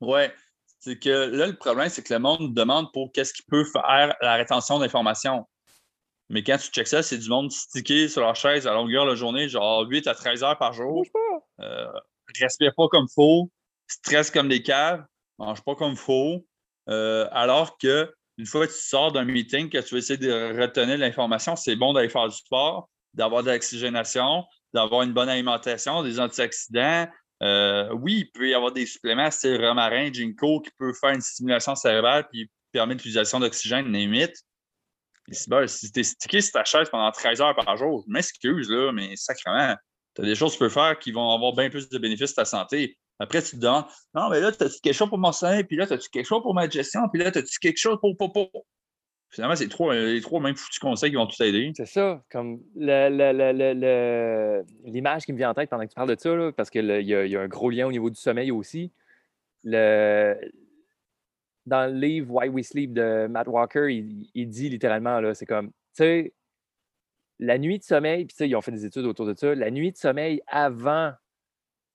Ouais. C'est que là, le problème, c'est que le monde demande pour qu'est-ce qui peut faire la rétention d'informations. Mais quand tu checks ça, c'est du monde stické sur leur chaise à longueur de la journée, genre 8 à 13 heures par jour. Euh, respire pas comme faux, stresse comme des caves, mange pas comme faux. Euh, alors que une fois que tu sors d'un meeting, que tu veux essayer de retenir l'information, c'est bon d'aller faire du sport, d'avoir de l'oxygénation, d'avoir une bonne alimentation, des antioxydants. Euh, oui, il peut y avoir des suppléments, c'est romarin, ginkgo, qui peut faire une stimulation cérébrale puis permettre l'utilisation d'oxygène, limite. si tu es stické sur ta chaise pendant 13 heures par jour, je m'excuse, là, mais sacrément, tu as des choses que tu peux faire qui vont avoir bien plus de bénéfices à ta santé. Après, tu te demandes, non, mais là, as-tu quelque chose pour mon sommeil, puis là, as-tu quelque chose pour ma gestion, puis là, as-tu quelque chose pour, pour. Finalement, c'est trois, les trois mêmes foutus conseils qui vont tout aider. C'est ça. Comme l'image qui me vient en tête pendant que tu parles de ça, parce qu'il y, y, a un gros lien au niveau du sommeil aussi. Le, dans le livre Why We Sleep de Matt Walker, il, il dit littéralement, là, c'est comme, tu sais, la nuit de sommeil, puis ils ont fait des études autour de ça, la nuit de sommeil avant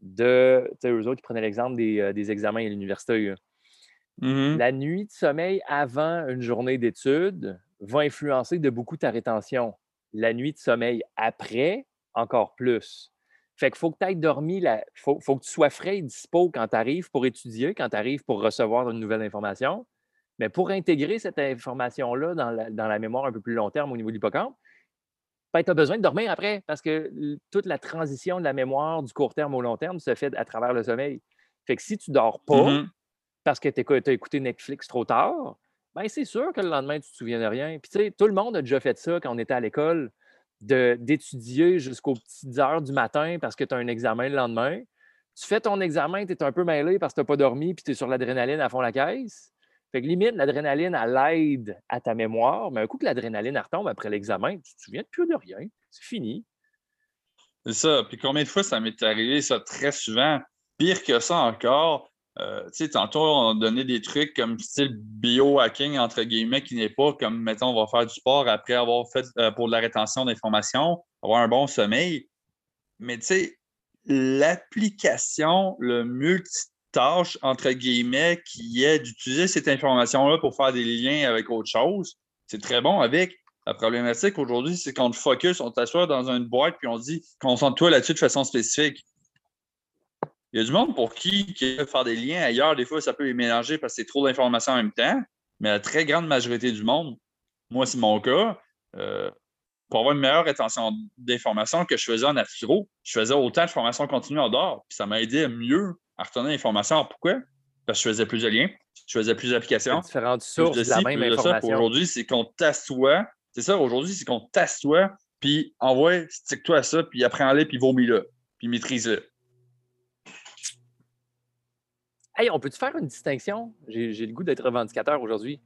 de. Tu sais, eux autres, ils prenaient l'exemple des, euh, des, examens à l'université. Mm-hmm. La nuit de sommeil avant une journée d'études va influencer de beaucoup ta rétention. La nuit de sommeil après, encore plus. Fait qu'il faut que tu aies dormi, il faut, faut, que tu sois frais et dispo quand tu arrives pour étudier, quand tu arrives pour recevoir une nouvelle information. Mais pour intégrer cette information-là dans la, dans la, mémoire un peu plus long terme au niveau de l'hippocampe, ben, tu as besoin de dormir après parce que toute la transition de la mémoire du court terme au long terme se fait à travers le sommeil. Fait que si tu dors pas Mm-hmm. parce que tu as écouté Netflix trop tard, ben c'est sûr que le lendemain, tu ne te souviens de rien. Puis tu sais, tout le monde a déjà fait ça quand on était à l'école, d'étudier jusqu'aux petites heures du matin parce que tu as un examen le lendemain. Tu fais ton examen, tu es un peu mêlé parce que tu n'as pas dormi puis tu es sur l'adrénaline à fond la caisse. Fait que limite, l'adrénaline, elle aide à ta mémoire, mais un coup que l'adrénaline retombe après l'examen, tu te souviens plus de rien. C'est fini. C'est ça. Puis combien de fois ça m'est arrivé, ça, très souvent? Pire que ça encore, euh, tu sais, tantôt, on donné des trucs comme style biohacking, entre guillemets, qui n'est pas comme, mettons, on va faire du sport après avoir fait euh, pour de la rétention d'informations, avoir un bon sommeil. Mais tu sais, l'application, le multitâche, entre guillemets, qui est d'utiliser cette information-là pour faire des liens avec autre chose, c'est très bon avec. La problématique aujourd'hui, c'est qu'on te focus, on t'assoit dans une boîte, puis on dit concentre-toi là-dessus de façon spécifique. Il y a du monde pour qui, qui faire des liens ailleurs, des fois, ça peut les mélanger parce que c'est trop d'informations en même temps. Mais la très grande majorité du monde, moi, c'est mon cas, euh, pour avoir une meilleure rétention d'informations que je faisais en naturo, je faisais autant de formations continues en dehors. Puis ça m'a aidé mieux à retenir l'information. Pourquoi? Parce que je faisais plus de liens, je faisais plus d'applications. Différentes sources de, la même information? Aujourd'hui, c'est qu'on t'assoit. C'est ça, aujourd'hui, c'est qu'on t'assoit, puis envoie, stick-toi à ça, puis apprends-le, puis vomis-le, puis maîtrise-le. Hey, on peut-tu faire une distinction? J'ai le goût d'être revendicateur aujourd'hui.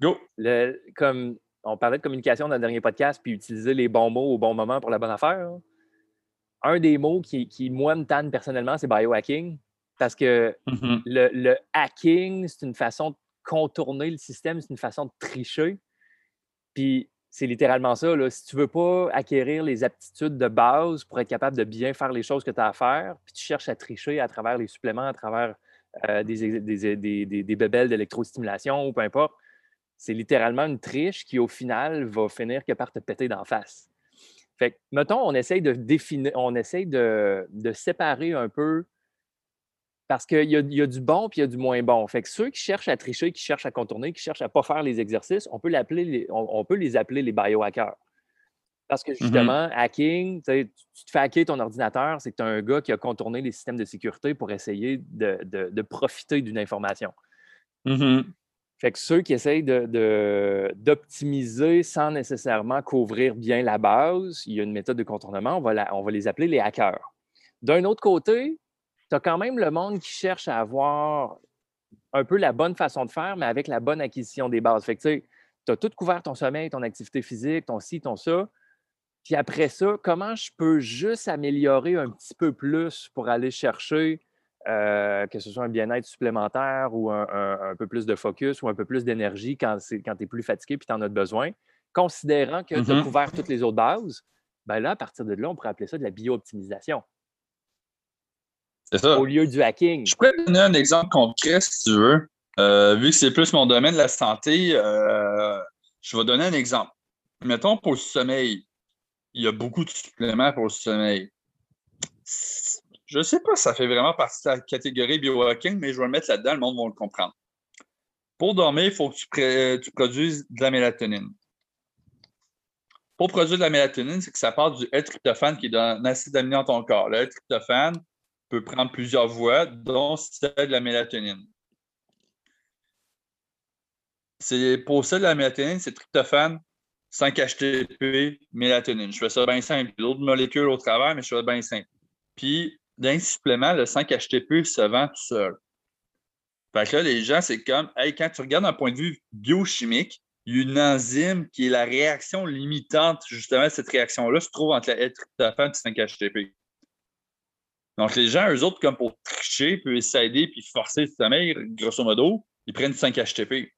Go! Le, comme on parlait de communication dans le dernier podcast, puis utiliser les bons mots au bon moment pour la bonne affaire. Un des mots qui, qui moi, me tanne personnellement, c'est biohacking. Parce que mm -hmm. le, le, hacking, c'est une façon de contourner le système, c'est une façon de tricher. Puis c'est littéralement ça. Là. Si tu ne veux pas acquérir les aptitudes de base pour être capable de bien faire les choses que tu as à faire, puis tu cherches à tricher à travers les suppléments, à travers euh, des, des, des, des, bébelles d'électrostimulation ou peu importe, c'est littéralement une triche qui, au final, va finir que par te péter d'en face. Fait que, mettons, on essaye de définir, on essaye de, de séparer un peu parce qu'il y, y, a du bon puis il y a du moins bon. Fait que ceux qui cherchent à tricher, qui cherchent à contourner, qui cherchent à ne pas faire les exercices, on peut, les, on, on, peut les appeler les biohackers. Parce que justement, mm -hmm. hacking, tu te fais hacker ton ordinateur, c'est que tu as un gars qui a contourné les systèmes de sécurité pour essayer de, de, de profiter d'une information. Mm -hmm. Fait que ceux qui essayent d'optimiser sans nécessairement couvrir bien la base, il y a une méthode de contournement, on va, la, on va les appeler les hackers. D'un autre côté, tu as quand même le monde qui cherche à avoir un peu la bonne façon de faire, mais avec la bonne acquisition des bases. Fait que tu as tout couvert ton sommeil, ton activité physique, ton ci, ton ça. Puis après ça, comment je peux juste améliorer un petit peu plus pour aller chercher euh, que ce soit un bien-être supplémentaire ou un, un, un, peu plus de focus ou un peu plus d'énergie quand, quand tu es plus fatigué et tu en as besoin, considérant que Mm-hmm. tu as couvert toutes les autres bases, ben là, à partir de là, on pourrait appeler ça de la bio-optimisation. Ça. Au lieu du hacking. Je pourrais donner un exemple concret si tu veux. Euh, vu que c'est plus mon domaine de la santé, euh, je vais donner un exemple. Mettons pour le sommeil, il y a beaucoup de suppléments pour le sommeil. Je ne sais pas si ça fait vraiment partie de la catégorie biohacking, mais je vais le mettre là-dedans, le monde va le comprendre. Pour dormir, il faut que tu, tu, produises de la mélatonine. Pour produire de la mélatonine, c'est que ça part du L-tryptophane qui est un acide aminé dans ton corps. Le L-tryptophane peut prendre plusieurs voies, dont celle de la mélatonine. C'est pour ça de la mélatonine, c'est tryptophane, 5-HTP, mélatonine. Je fais ça bien simple. D'autres molécules au travers, mais je fais ça bien simple. Puis, d'un supplément, le 5-HTP se vend tout seul. Fait que là, les gens, c'est comme, hey, quand tu regardes d'un point de vue biochimique, il y a une enzyme qui est la réaction limitante, justement, cette réaction-là se trouve entre la L-tryptophane et 5-HTP. Donc, les gens, eux autres, comme pour tricher, puis s'aider, puis forcer le sommeil, grosso modo, ils prennent 5 HTP.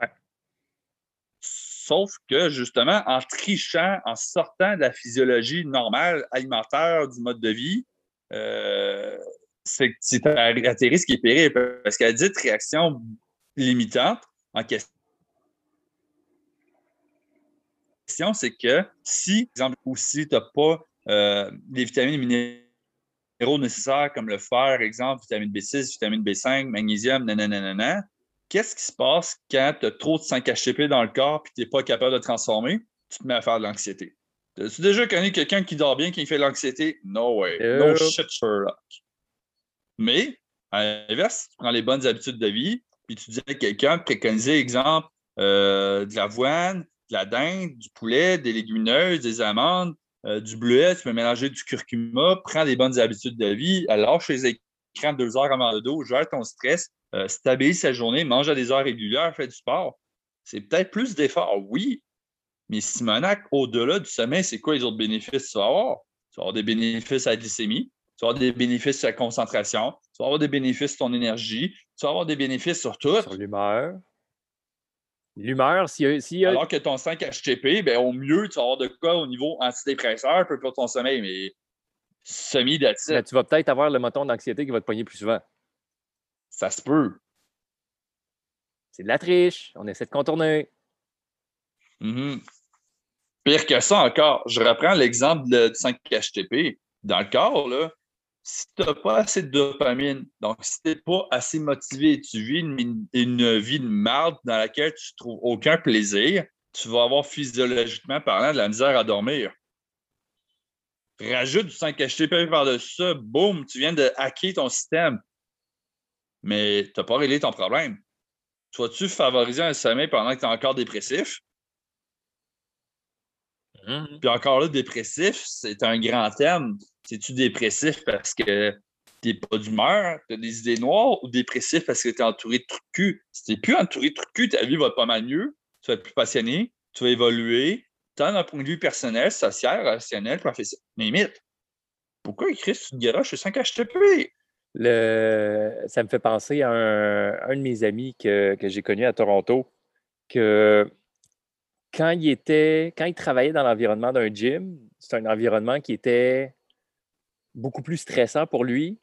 Ouais. Sauf que, justement, en trichant, en sortant de la physiologie normale alimentaire du mode de vie, euh, c'est à, tes risques et périls. Parce qu'à dit réaction limitante en question, c'est que si, par exemple, ou si tu n'as pas euh, les vitamines minéraux nécessaires comme le fer, exemple, vitamine B6, vitamine B5, magnésium, nanana, qu'est-ce qui se passe quand tu as trop de 5-HTP dans le corps et tu n'es pas capable de transformer? Tu te mets à faire de l'anxiété. As-tu déjà connu quelqu'un qui dort bien, qui fait de l'anxiété? No way. No shit, Sherlock. Mais, à l'inverse, tu prends les bonnes habitudes de vie, puis tu dis à quelqu'un, préconiser, exemple, euh, de l'avoine, de la dinde, du poulet, des légumineuses, des amandes, euh, du bleuet, tu peux mélanger du curcuma, prends les bonnes habitudes de vie, lâche les écrans deux heures avant le dos, gère ton stress, euh, stabilise sa journée, mange à des heures régulières, fais du sport. C'est peut-être plus d'efforts, oui, mais Simonac, au-delà du sommeil, c'est quoi les autres bénéfices que tu vas avoir? Tu vas avoir des bénéfices à la glycémie, tu vas avoir des bénéfices à la concentration, tu vas avoir des bénéfices sur ton énergie, tu vas avoir des bénéfices sur tout. Sur l'humeur. L'humeur, si, si, Alors que ton 5-HTP, ben, au mieux, tu vas avoir de quoi au niveau antidépresseur, peu pour ton sommeil, mais semi. Ben, tu vas peut-être avoir le moton d'anxiété qui va te poigner plus souvent. Ça se peut. C'est de la triche. On essaie de contourner. Mm-hmm. Pire que ça encore, je reprends l'exemple du 5-HTP. Dans le corps, là, si tu n'as pas assez de dopamine, donc si tu n'es pas assez motivé, tu vis une, vie de merde dans laquelle tu ne trouves aucun plaisir, tu vas avoir physiologiquement parlant de la misère à dormir. Rajoute du 5-HTP par-dessus ça, boum, tu viens de hacker ton système. Mais tu n'as pas réglé ton problème. Tu vas-tu favoriser un sommeil pendant que tu es encore dépressif? Mmh. Puis encore là, dépressif, c'est un grand terme. C'est-tu dépressif parce que tu n'es pas d'humeur, tu as des idées noires, ou dépressif parce que tu es entouré de trucs cul? Si tu n'es plus entouré de trucs cul, ta vie va pas mal mieux, tu vas être plus passionné, tu vas évoluer, tant d'un point de vue personnel, social, relationnel, professionnel. Limite, pourquoi écrire sur une garoche sur 5 HTP? Le... Ça me fait penser à un, de mes amis que, que j'ai connu à Toronto, que quand il était, quand il travaillait dans l'environnement d'un gym, c'est un environnement qui était beaucoup plus stressant pour lui.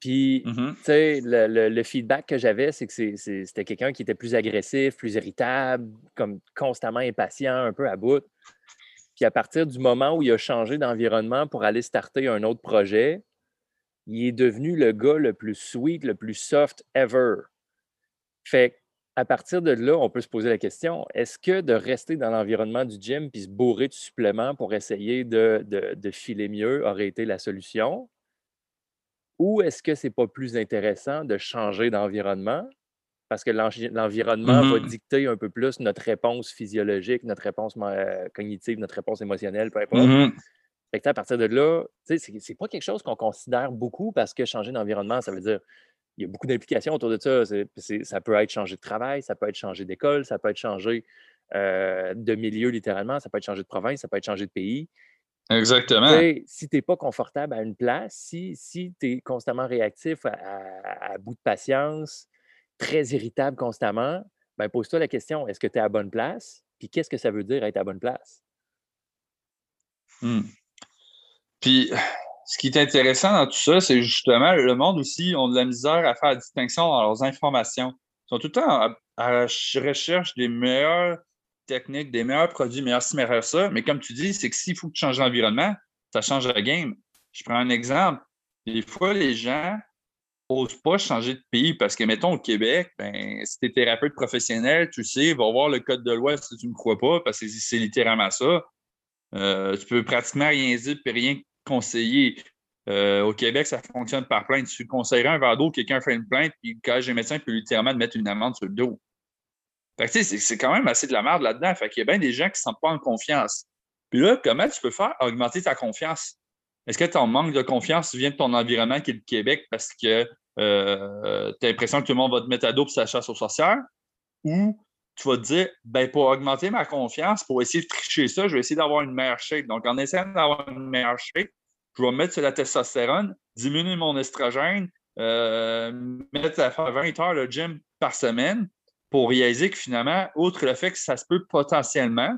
Puis, mmh tu sais, le, feedback que j'avais, c'est que c'était quelqu'un qui était plus agressif, plus irritable, comme constamment impatient, un peu à bout. Puis, à partir du moment où il a changé d'environnement pour aller starter un autre projet, il est devenu le gars le plus sweet, le plus soft ever. Fait à partir de là, on peut se poser la question, est-ce que de rester dans l'environnement du gym puis se bourrer de suppléments pour essayer de, filer mieux aurait été la solution? Ou est-ce que c'est pas plus intéressant de changer d'environnement? Parce que l'environnement va mmh dicter un peu plus notre réponse physiologique, notre réponse euh, cognitive, notre réponse émotionnelle, peu importe. Mmh à partir de là, c'est pas quelque chose qu'on considère beaucoup parce que changer d'environnement, ça veut dire il y a beaucoup d'implications autour de ça. ça peut être changer de travail, ça peut être changer d'école, ça peut être changer euh, de milieu littéralement, ça peut être changer de province, ça peut être changer de pays. Exactement. si tu n'es pas confortable à une place, si, si tu es constamment réactif, à, bout de patience, très irritable constamment, ben pose-toi la question, est-ce que tu es à bonne place? Puis qu'est-ce que ça veut dire être à bonne place? Mmh. Puis ce qui est intéressant dans tout ça, c'est justement le monde aussi ont de la misère à faire la distinction dans leurs informations. Ils sont tout le temps à, la recherche des meilleures techniques, des meilleurs produits, meilleurs ci, meilleurs ça. Mais comme tu dis, c'est que s'il faut que tu changes l'environnement, ça change la game. Je prends un exemple. Des fois, les gens n'osent pas changer de pays parce que, mettons, au Québec, ben, si tu es thérapeute professionnel, tu sais, va voir le code de loi si tu ne me crois pas, parce que c'est littéralement ça. Euh, tu peux pratiquement rien dire et rien conseiller. Euh, au Québec, ça fonctionne par plainte. Tu conseillerais un verre d'eau, quelqu'un fait une plainte, puis quand j'ai médecin peut littéralement te mettre une amende sur le dos. c'est quand même assez de la merde là-dedans. Fait qu'il y a bien des gens qui ne se sentent pas en confiance. Puis là, comment tu peux faire augmenter ta confiance? Est-ce que ton manque de confiance vient de ton environnement qui est le Québec parce que euh, tu as l'impression que tout le monde va te mettre à dos pour sa chasse aux sorcières? Ou tu vas te dire, ben, pour augmenter ma confiance, pour essayer de tricher ça, je vais essayer d'avoir une meilleure shape. Donc, en essayant d'avoir une meilleure shape, je vais mettre sur la testostérone, diminuer mon estrogène, euh, mettre à faire 20 heures de gym par semaine. pour réaliser que finalement, outre le fait que ça se peut potentiellement,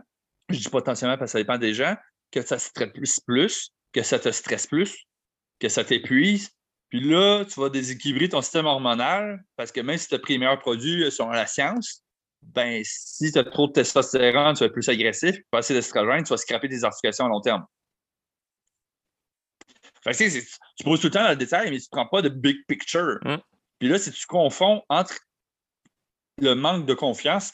je dis potentiellement parce que ça dépend des gens, que ça stresse plus, que ça te stresse plus, que ça t'épuise. Puis là, tu vas déséquilibrer ton système hormonal parce que même si tu as pris les meilleurs produits euh, selon la science, ben si tu as trop de testostérone, tu vas être plus agressif, pas assez d'estrogène, tu vas scraper tes articulations à long terme. Fait que, tu poses tout le temps dans le détail, mais tu ne prends pas de big picture. Mm. Puis là, si tu confonds entre le manque de confiance,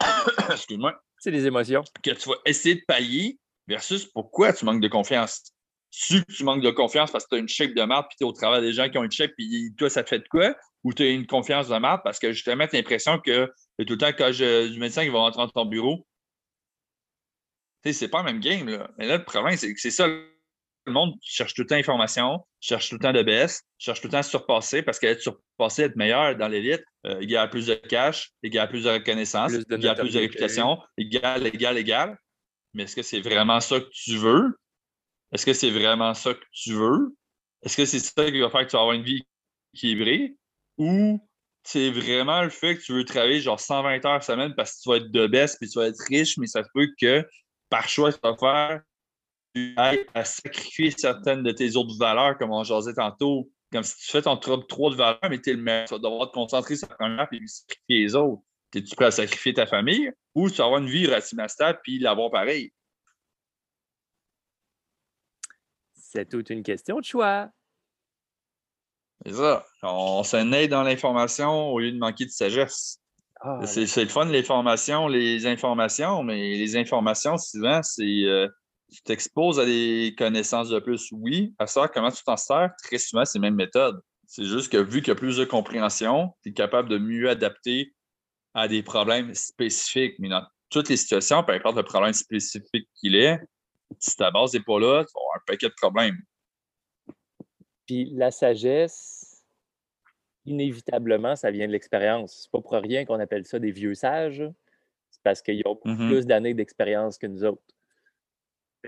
excuse-moi, C'est les émotions. que tu vas essayer de pallier versus pourquoi tu manques de confiance. Tu que tu manques de confiance parce que tu as une shape de marde puis tu es au travail des gens qui ont une shape puis toi, ça te fait de quoi? Ou tu as une confiance de marde parce que justement, tu as l'impression que tout le temps quand je, du médecin qui va rentrer dans ton bureau. Tu sais, c'est pas le même game, là. Mais là, le problème, c'est que c'est ça. Le monde cherche tout le temps l'information, cherche tout le temps de baisse, cherche tout le temps à se surpasser parce qu'être surpassé, être meilleur dans l'élite, euh, il y a plus de cash, il y a plus de reconnaissance, Plus de il y a plus de réputation, égal, égal, égal. Mais est-ce que c'est vraiment ça que tu veux? Est-ce que c'est vraiment ça que tu veux? Est-ce que c'est ça qui va faire que tu vas avoir une vie équilibrée? Ou c'est vraiment le fait que tu veux travailler genre 120 heures semaine parce que tu vas être de baisse puis tu vas être riche, mais ça se peut que par choix, tu vas faire à sacrifier certaines de tes autres valeurs, comme on jasait tantôt. Comme si tu fais ton top 3 de valeurs, mais tu es le meilleur. Tu vas devoir te concentrer sur la première puis sacrifier les autres. Es-tu prêt à sacrifier ta famille ou tu vas avoir une vie relativement stable puis l'avoir pareil? C'est toute une question de choix. C'est ça. On se naît dans l'information au lieu de manquer de sagesse. Ah, C'est le fun, l'information, les informations, mais les informations, souvent, c'est. euh, tu t'exposes à des connaissances de plus, oui. À savoir comment tu t'en sers, très souvent, c'est les mêmes méthodes. C'est juste que vu qu'il y a plus de compréhension, tu es capable de mieux adapter à des problèmes spécifiques. Mais dans toutes les situations, peu importe le problème spécifique qu'il est, si ta base n'est pas là, tu vas avoir un paquet de problèmes. Puis la sagesse, inévitablement, ça vient de l'expérience. C'est pas pour rien qu'on appelle ça des vieux sages. C'est parce qu'ils ont Mhm. plus d'années d'expérience que nous autres.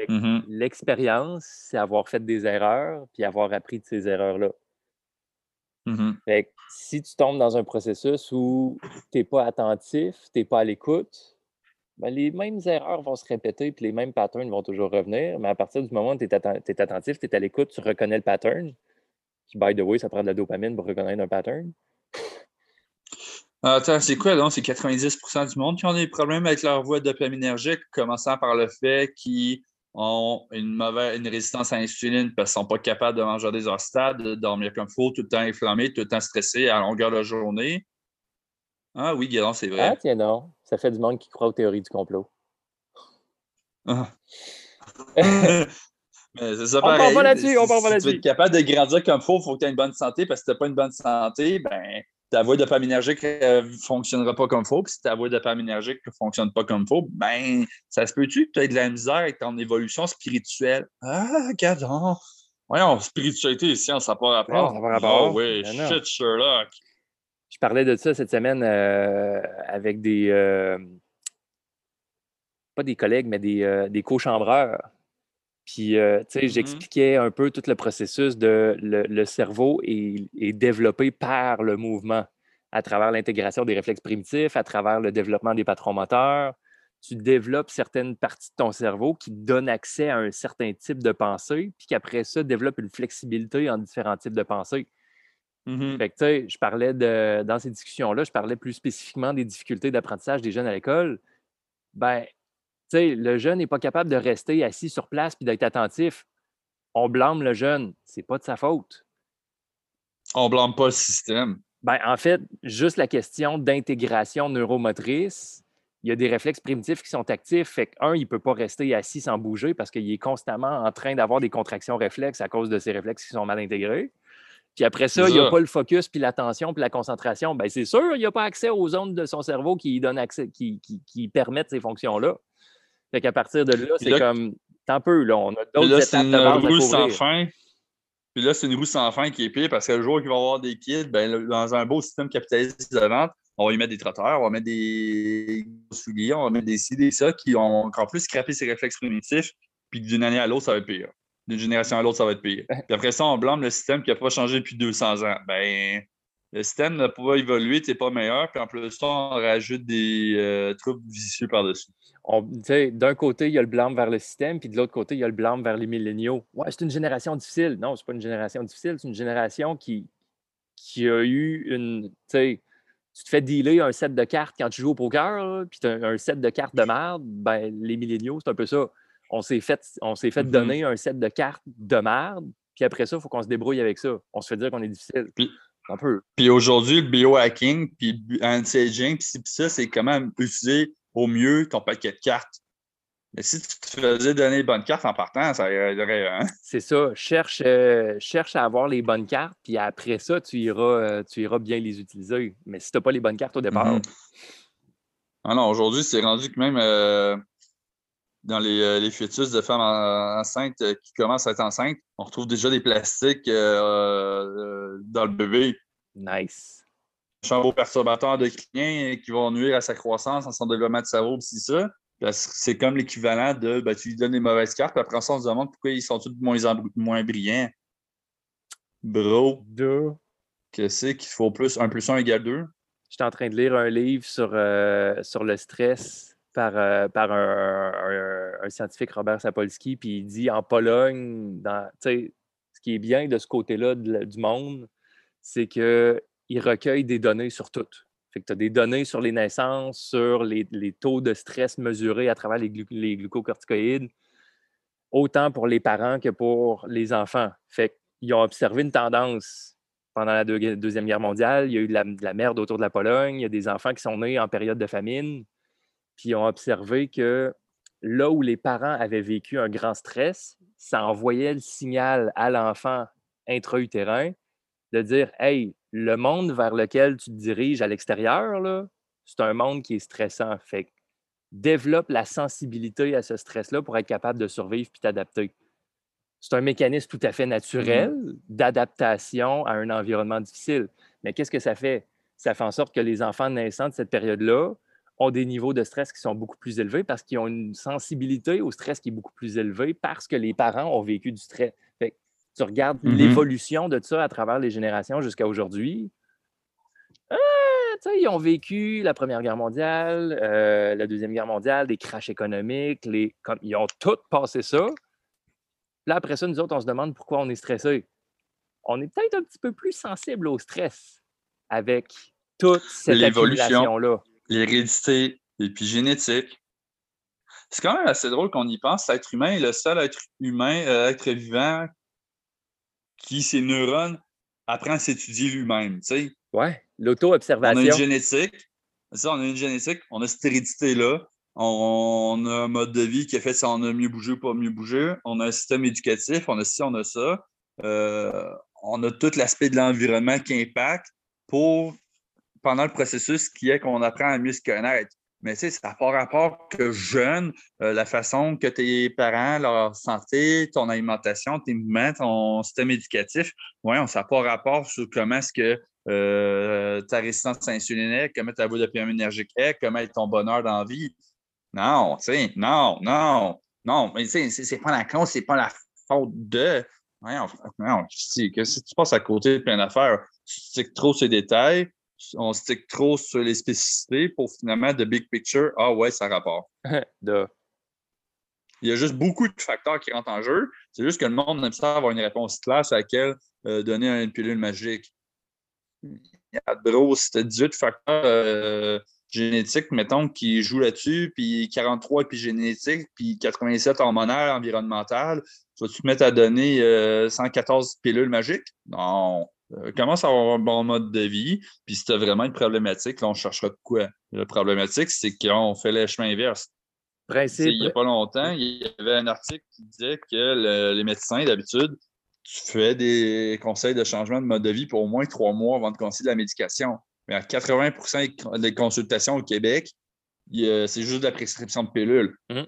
Mhm. L'expérience, c'est avoir fait des erreurs puis avoir appris de ces erreurs-là. Mhm. Fait que si tu tombes dans un processus où tu n'es pas attentif, tu n'es pas à l'écoute, ben, les mêmes erreurs vont se répéter puis les mêmes patterns vont toujours revenir. Mais à partir du moment où tu es, attentif, tu es à l'écoute, tu reconnais le pattern. Puis, by the way, ça prend de la dopamine pour reconnaître un pattern. Attends, c'est quoi donc? C'est 90% du monde qui ont des problèmes avec leur voie dopaminergique, commençant par le fait qu'ils ont une mauvaise une résistance à l'insuline parce qu'ils ne sont pas capables de manger des heures stables, de dormir comme il faut, tout le temps inflammé, tout le temps stressé à longueur de journée. Ah oui, Guérin, c'est Ah, vrai. tiens, non. Ça fait du monde qui croit aux théories du complot. Ah. Mais c'est ça On part pareil. pas là-dessus, on part Si pas tu veux là-dessus. être capable de grandir comme il faut, il faut que tu aies une bonne santé, parce que si tu n'as pas une bonne santé, ben, ta voie dopaminergique ne fonctionnera pas comme il faut. Puis si ta voie dopaminergique ne fonctionne pas comme il faut, ben, ça se peut-tu que tu aies de la misère avec ton évolution spirituelle? Ah, donc. Voyons, spiritualité et science, ça n'a pas rapport. Non, ça n'a pas rapport. Ah oui, Ben non. shit, Sherlock. Je parlais de ça cette semaine euh, avec des. euh, pas des collègues, mais des, euh, des co-chambreurs. Puis, euh, tu sais, Mhm. j'expliquais un peu tout le processus de le, le cerveau est, est développé par le mouvement, à travers l'intégration des réflexes primitifs, à travers le développement des patrons moteurs. Tu développes certaines parties de ton cerveau qui donnent accès à un certain type de pensée, puis qu'après ça, développe une flexibilité en différents types de pensées. Mhm. Fait que, tu sais, je parlais de, dans ces discussions-là, je parlais plus spécifiquement des difficultés d'apprentissage des jeunes à l'école. Ben, sais, le jeune n'est pas capable de rester assis sur place puis d'être attentif. On blâme le jeune. C'est pas de sa faute. On ne blâme pas le système. Ben, en fait, juste la question d'intégration neuromotrice, il y a des réflexes primitifs qui sont actifs. Fait qu'un, il ne peut pas rester assis sans bouger parce qu'il est constamment en train d'avoir des contractions réflexes à cause de ces réflexes qui sont mal intégrés. Puis après ça, il n'y a pas le focus, puis l'attention, puis la concentration. Ben, c'est sûr, il n'y a pas accès aux zones de son cerveau qui donnent accès, qui, qui, qui permettent ces fonctions-là. Fait qu'à partir de là, c'est là- comme. Tant peu, là. On a d'autres étapes une de base à roue sans fin. Puis là, c'est une roue sans fin qui est pire parce que le jour qu'il va y avoir des kids, ben, dans un beau système capitaliste de vente, on va y mettre des trotteurs, on va mettre des souliers, on va mettre des ci, des ça qui ont encore plus scrappé ses réflexes primitifs. Puis d'une année à l'autre, ça va être pire. D'une génération à l'autre, ça va être pire. Puis après ça, on blâme le système qui n'a pas changé depuis 200 ans. Ben, le système n'a pas évolué, tu n'es pas meilleur, puis en plus, on rajoute des euh, troubles vicieux par-dessus. D'un côté, il y a le blâme vers le système, puis de l'autre côté, il y a le blâme vers les milléniaux. Ouais, c'est une génération difficile. Non, c'est pas une génération difficile, c'est une génération qui, qui a eu une. Tu te fais dealer un set de cartes quand tu joues au poker, puis tu as un set de cartes de merde, ben, les milléniaux, c'est un peu ça. On s'est fait, on fait mm-hmm. donner un set de cartes de merde, puis après ça, il faut qu'on se débrouille avec ça. On se fait dire qu'on est difficile. Un peu. Puis aujourd'hui, le biohacking, puis anti-aging, puis ça, c'est quand même utiliser au mieux ton paquet de cartes. Mais si tu te faisais donner les bonnes cartes en partant, ça irait. Hein? C'est ça. Cherche, euh, cherche à avoir les bonnes cartes, puis après ça, tu iras, euh, tu iras bien les utiliser. Mais si tu n'as pas les bonnes cartes au départ. Ah non, aujourd'hui, c'est rendu que même euh, dans les, les, fœtus de femmes enceintes qui commencent à être enceintes, on retrouve déjà des plastiques dans le bébé. Nice. Chambeaux perturbateurs de clients qui vont nuire à sa croissance, à son développement de cerveau, c'est ça. C'est comme l'équivalent de ben, tu lui donnes des mauvaises cartes, puis après ça, on se demande pourquoi ils sont tous moins, moins brillants. Bro. Deux. Que c'est qu'il faut plus un plus un égale deux? J'étais en train de lire un livre sur, euh, sur le stress par, euh, par un, scientifique, Robert Sapolsky, puis il dit en Pologne, dans, ce qui est bien de ce côté-là du monde, c'est qu'il recueille des données sur toutes. Fait que tu as des données sur les naissances, sur les, taux de stress mesurés à travers les, glucocorticoïdes, autant pour les parents que pour les enfants. Fait qu'ils ont observé une tendance pendant la Deuxième Guerre mondiale. Il y a eu de la, merde autour de la Pologne. Il y a des enfants qui sont nés en période de famine. Ils ont observé que là où les parents avaient vécu un grand stress, ça envoyait le signal à l'enfant intra-utérin de dire Hey, le monde vers lequel tu te diriges à l'extérieur, c'est un monde qui est stressant. Fait développe la sensibilité à ce stress-là pour être capable de survivre puis t'adapter. C'est un mécanisme tout à fait naturel mmh d'adaptation à un environnement difficile. Mais qu'est-ce que ça fait? Ça fait en sorte que les enfants naissants de cette période-là ont des niveaux de stress qui sont beaucoup plus élevés parce qu'ils ont une sensibilité au stress qui est beaucoup plus élevée parce que les parents ont vécu du stress tu regardes mmh l'évolution de ça à travers les générations jusqu'à aujourd'hui. Ah, ils ont vécu la Première Guerre mondiale, euh, la Deuxième Guerre mondiale, des crashs économiques, les, ils ont tous passé ça. Là, après ça, nous autres, on se demande pourquoi on est stressé. On est peut-être un petit peu plus sensible au stress avec toute cette accumulation-là. L'hérédité, l'épigénétique. C'est quand même assez drôle qu'on y pense. L'être humain est le seul être humain, euh, être vivant qui, ses neurones, apprend à s'étudier lui-même. Ouais, l'auto-observation. On a une génétique. Ça, on a une génétique, on a cette hérédité-là. On, a un mode de vie qui a fait si on a mieux bougé ou pas mieux bougé. On a un système éducatif, on a ci, on a ça. Euh, on a tout l'aspect de l'environnement qui impacte pour, pendant le processus qui est qu'on apprend à mieux se connaître. Mais tu sais, ça pas rapport que jeune, euh, la façon que tes parents, leur santé, ton alimentation, tes mouvements, ton système éducatif, on n'a pas rapport sur comment est-ce que euh, ta résistance insulinique, comment ta boule de pyramide énergique est, comment est ton bonheur dans la vie. Non, tu sais, non, non, non, mais tu sais, c'est pas la cause, c'est pas la faute de. Non, non, que si tu passes à côté de plein d'affaires, tu sais trop ces détails, on stick trop sur les spécificités pour finalement, de big picture, ah ouais, ça rapporte. Il y a juste beaucoup de facteurs qui rentrent en jeu. C'est juste que le monde aime ça avoir une réponse claire à laquelle euh, donner une pilule magique. Il y a gros, c'était 18 facteurs euh, génétiques, mettons, qui jouent là-dessus, puis 43 épigénétiques, puis 87 hormonales, environnementales. Tu vas-tu te mettre à donner 114 euh, pilules magiques? Non. Euh, commence à avoir un bon mode de vie? Puis si tu as vraiment une problématique, là, on cherchera de quoi? La problématique, c'est qu'on fait le chemin inverse. Il n'y a pas longtemps, il y avait un article qui disait que les médecins, d'habitude, tu fais des conseils de changement de mode de vie pour au moins trois mois avant de conseiller la médication. Mais à 80% des consultations au Québec, c'est juste de la prescription de pilules. Mmh.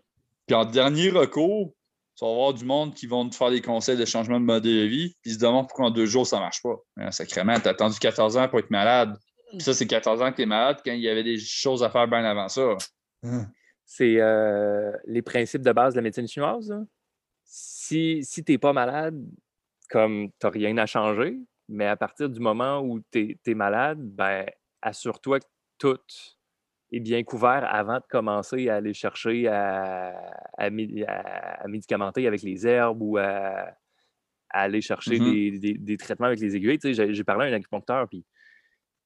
Puis en dernier recours, tu vas avoir du monde qui vont te faire des conseils de changement de mode de vie, puis ils se demandent pourquoi en deux jours ça ne marche pas. Hein, sacrément, tu as attendu 14 ans pour être malade. Puis ça, c'est 14 ans que tu es malade quand il y avait des choses à faire bien avant ça. Hein. C'est euh, les principes de base de la médecine chinoise. Si, si tu n'es pas malade, comme tu n'as rien à changer, Mais à partir du moment où tu es, malade, ben, assure-toi que tout est bien couvert avant de commencer à aller chercher à, médicamenter avec les herbes ou à, aller chercher mm-hmm. des, traitements avec les aiguilles. j'ai parlé à un acupuncteur, puis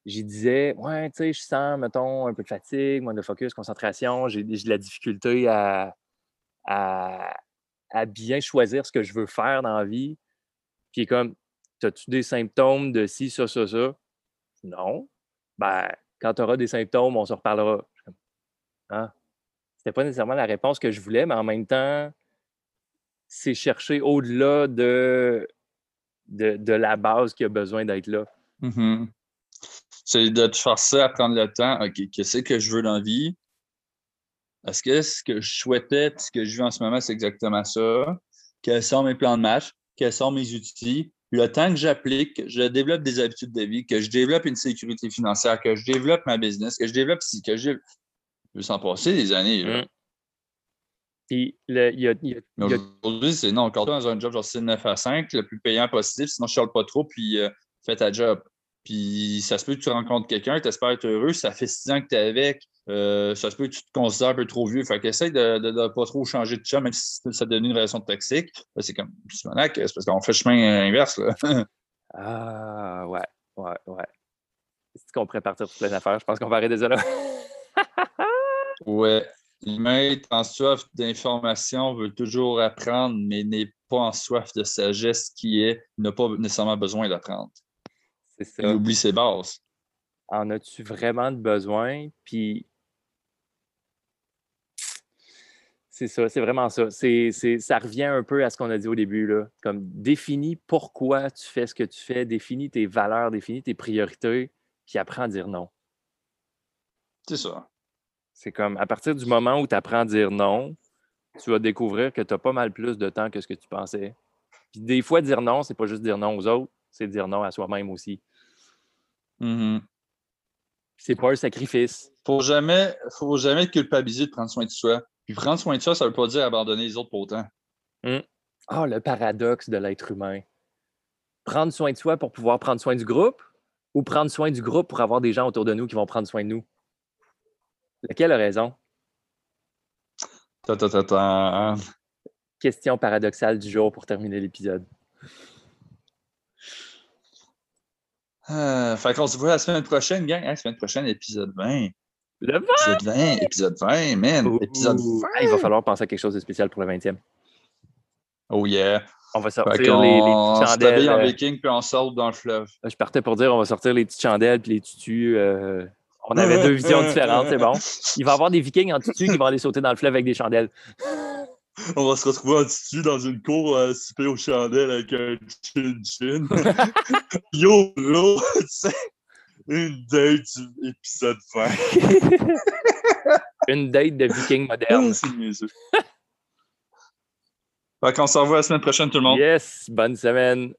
j'y disais, ouais, tu sais, je sens, mettons, un peu de fatigue, moins de focus, concentration, j'ai de la difficulté à, à, bien choisir ce que je veux faire dans la vie. Puis comme, as-tu des symptômes de ci, ça, ça, ça? Non. Ben, quand tu auras des symptômes, on se reparlera. Hein? C'était pas nécessairement la réponse que je voulais, mais en même temps, c'est chercher au-delà de, de, la base qui a besoin d'être là. Mm-hmm. C'est de te forcer à prendre le temps. OK, qu'est-ce que je veux dans la vie? Est-ce que ce que je souhaitais, ce que je vis en ce moment, c'est exactement ça? Quels sont mes plans de match? Quels sont mes outils? Le temps que j'applique, que je développe des habitudes de vie, que je développe une sécurité financière, que je développe ma business, que je développe si, que je. Je s'en passer des années. Là. Mmh. Puis, il y a. aujourd'hui, c'est non, encore dans un job genre 6, 9 à 5, le plus payant possible, sinon je ne charle pas trop, puis euh, fais ta job. Puis ça se peut que tu rencontres quelqu'un, tu espères être heureux, ça fait six ans que tu es avec, euh, ça se peut que tu te considères un peu trop vieux. Fait qu'essaye de ne pas trop changer de chat, même si ça devient une relation toxique. C'est comme, c'est parce qu'on fait le chemin inverse. Là. ah, ouais, ouais, ouais. Est-ce qu'on pourrait partir pour plein d'affaires? Je pense qu'on va arrêter là. ouais. L'humain est en soif d'information, veut toujours apprendre, mais n'est pas en soif de sagesse qui est n'a pas nécessairement besoin d'apprendre. C'est ça. Il oublie ses bases. En as-tu vraiment de besoin? Puis c'est ça, c'est vraiment ça. C'est, ça revient un peu à ce qu'on a dit au début. Là. Comme définis pourquoi tu fais ce que tu fais, définis tes valeurs, définis tes priorités, puis apprends à dire non. C'est ça. C'est comme à partir du moment où tu apprends à dire non, tu vas découvrir que tu as pas mal plus de temps que ce que tu pensais. Puis des fois, dire non, c'est pas juste dire non aux autres, c'est dire non à soi-même aussi. Mm-hmm. C'est pas un sacrifice. Faut jamais, faut jamais culpabiliser de prendre soin de soi. Puis prendre soin de soi, ça ne veut pas dire abandonner les autres pour autant. Hmm. Ah, le paradoxe de l'être humain. Prendre soin de soi pour pouvoir prendre soin du groupe ou prendre soin du groupe pour avoir des gens autour de nous qui vont prendre soin de nous? Laquelle a raison? Question paradoxale du jour pour terminer l'épisode. Euh, fait qu'on se voit la semaine prochaine, gang. la semaine prochaine, épisode 20. Le 20! Épisode 20, épisode 20, man. Épisode 20. il va falloir penser à quelque chose de spécial pour le 20e. Oh yeah. On va sortir les, les petites chandelles. en euh, viking puis on sort dans le fleuve. Je partais pour dire on va sortir les petites chandelles puis les tutus. Euh, on avait deux visions différentes, c'est bon. Il va y avoir des vikings en tutu qui vont aller sauter dans le fleuve avec des chandelles. On va se retrouver en tutu dans une cour à souper aux chandelles avec un chin-chin. Yo, sais, une date du épisode 20. Une date de viking moderne. C'est mieux ça. Fait qu'on se revoit la semaine prochaine, tout le monde. Yes, bonne semaine.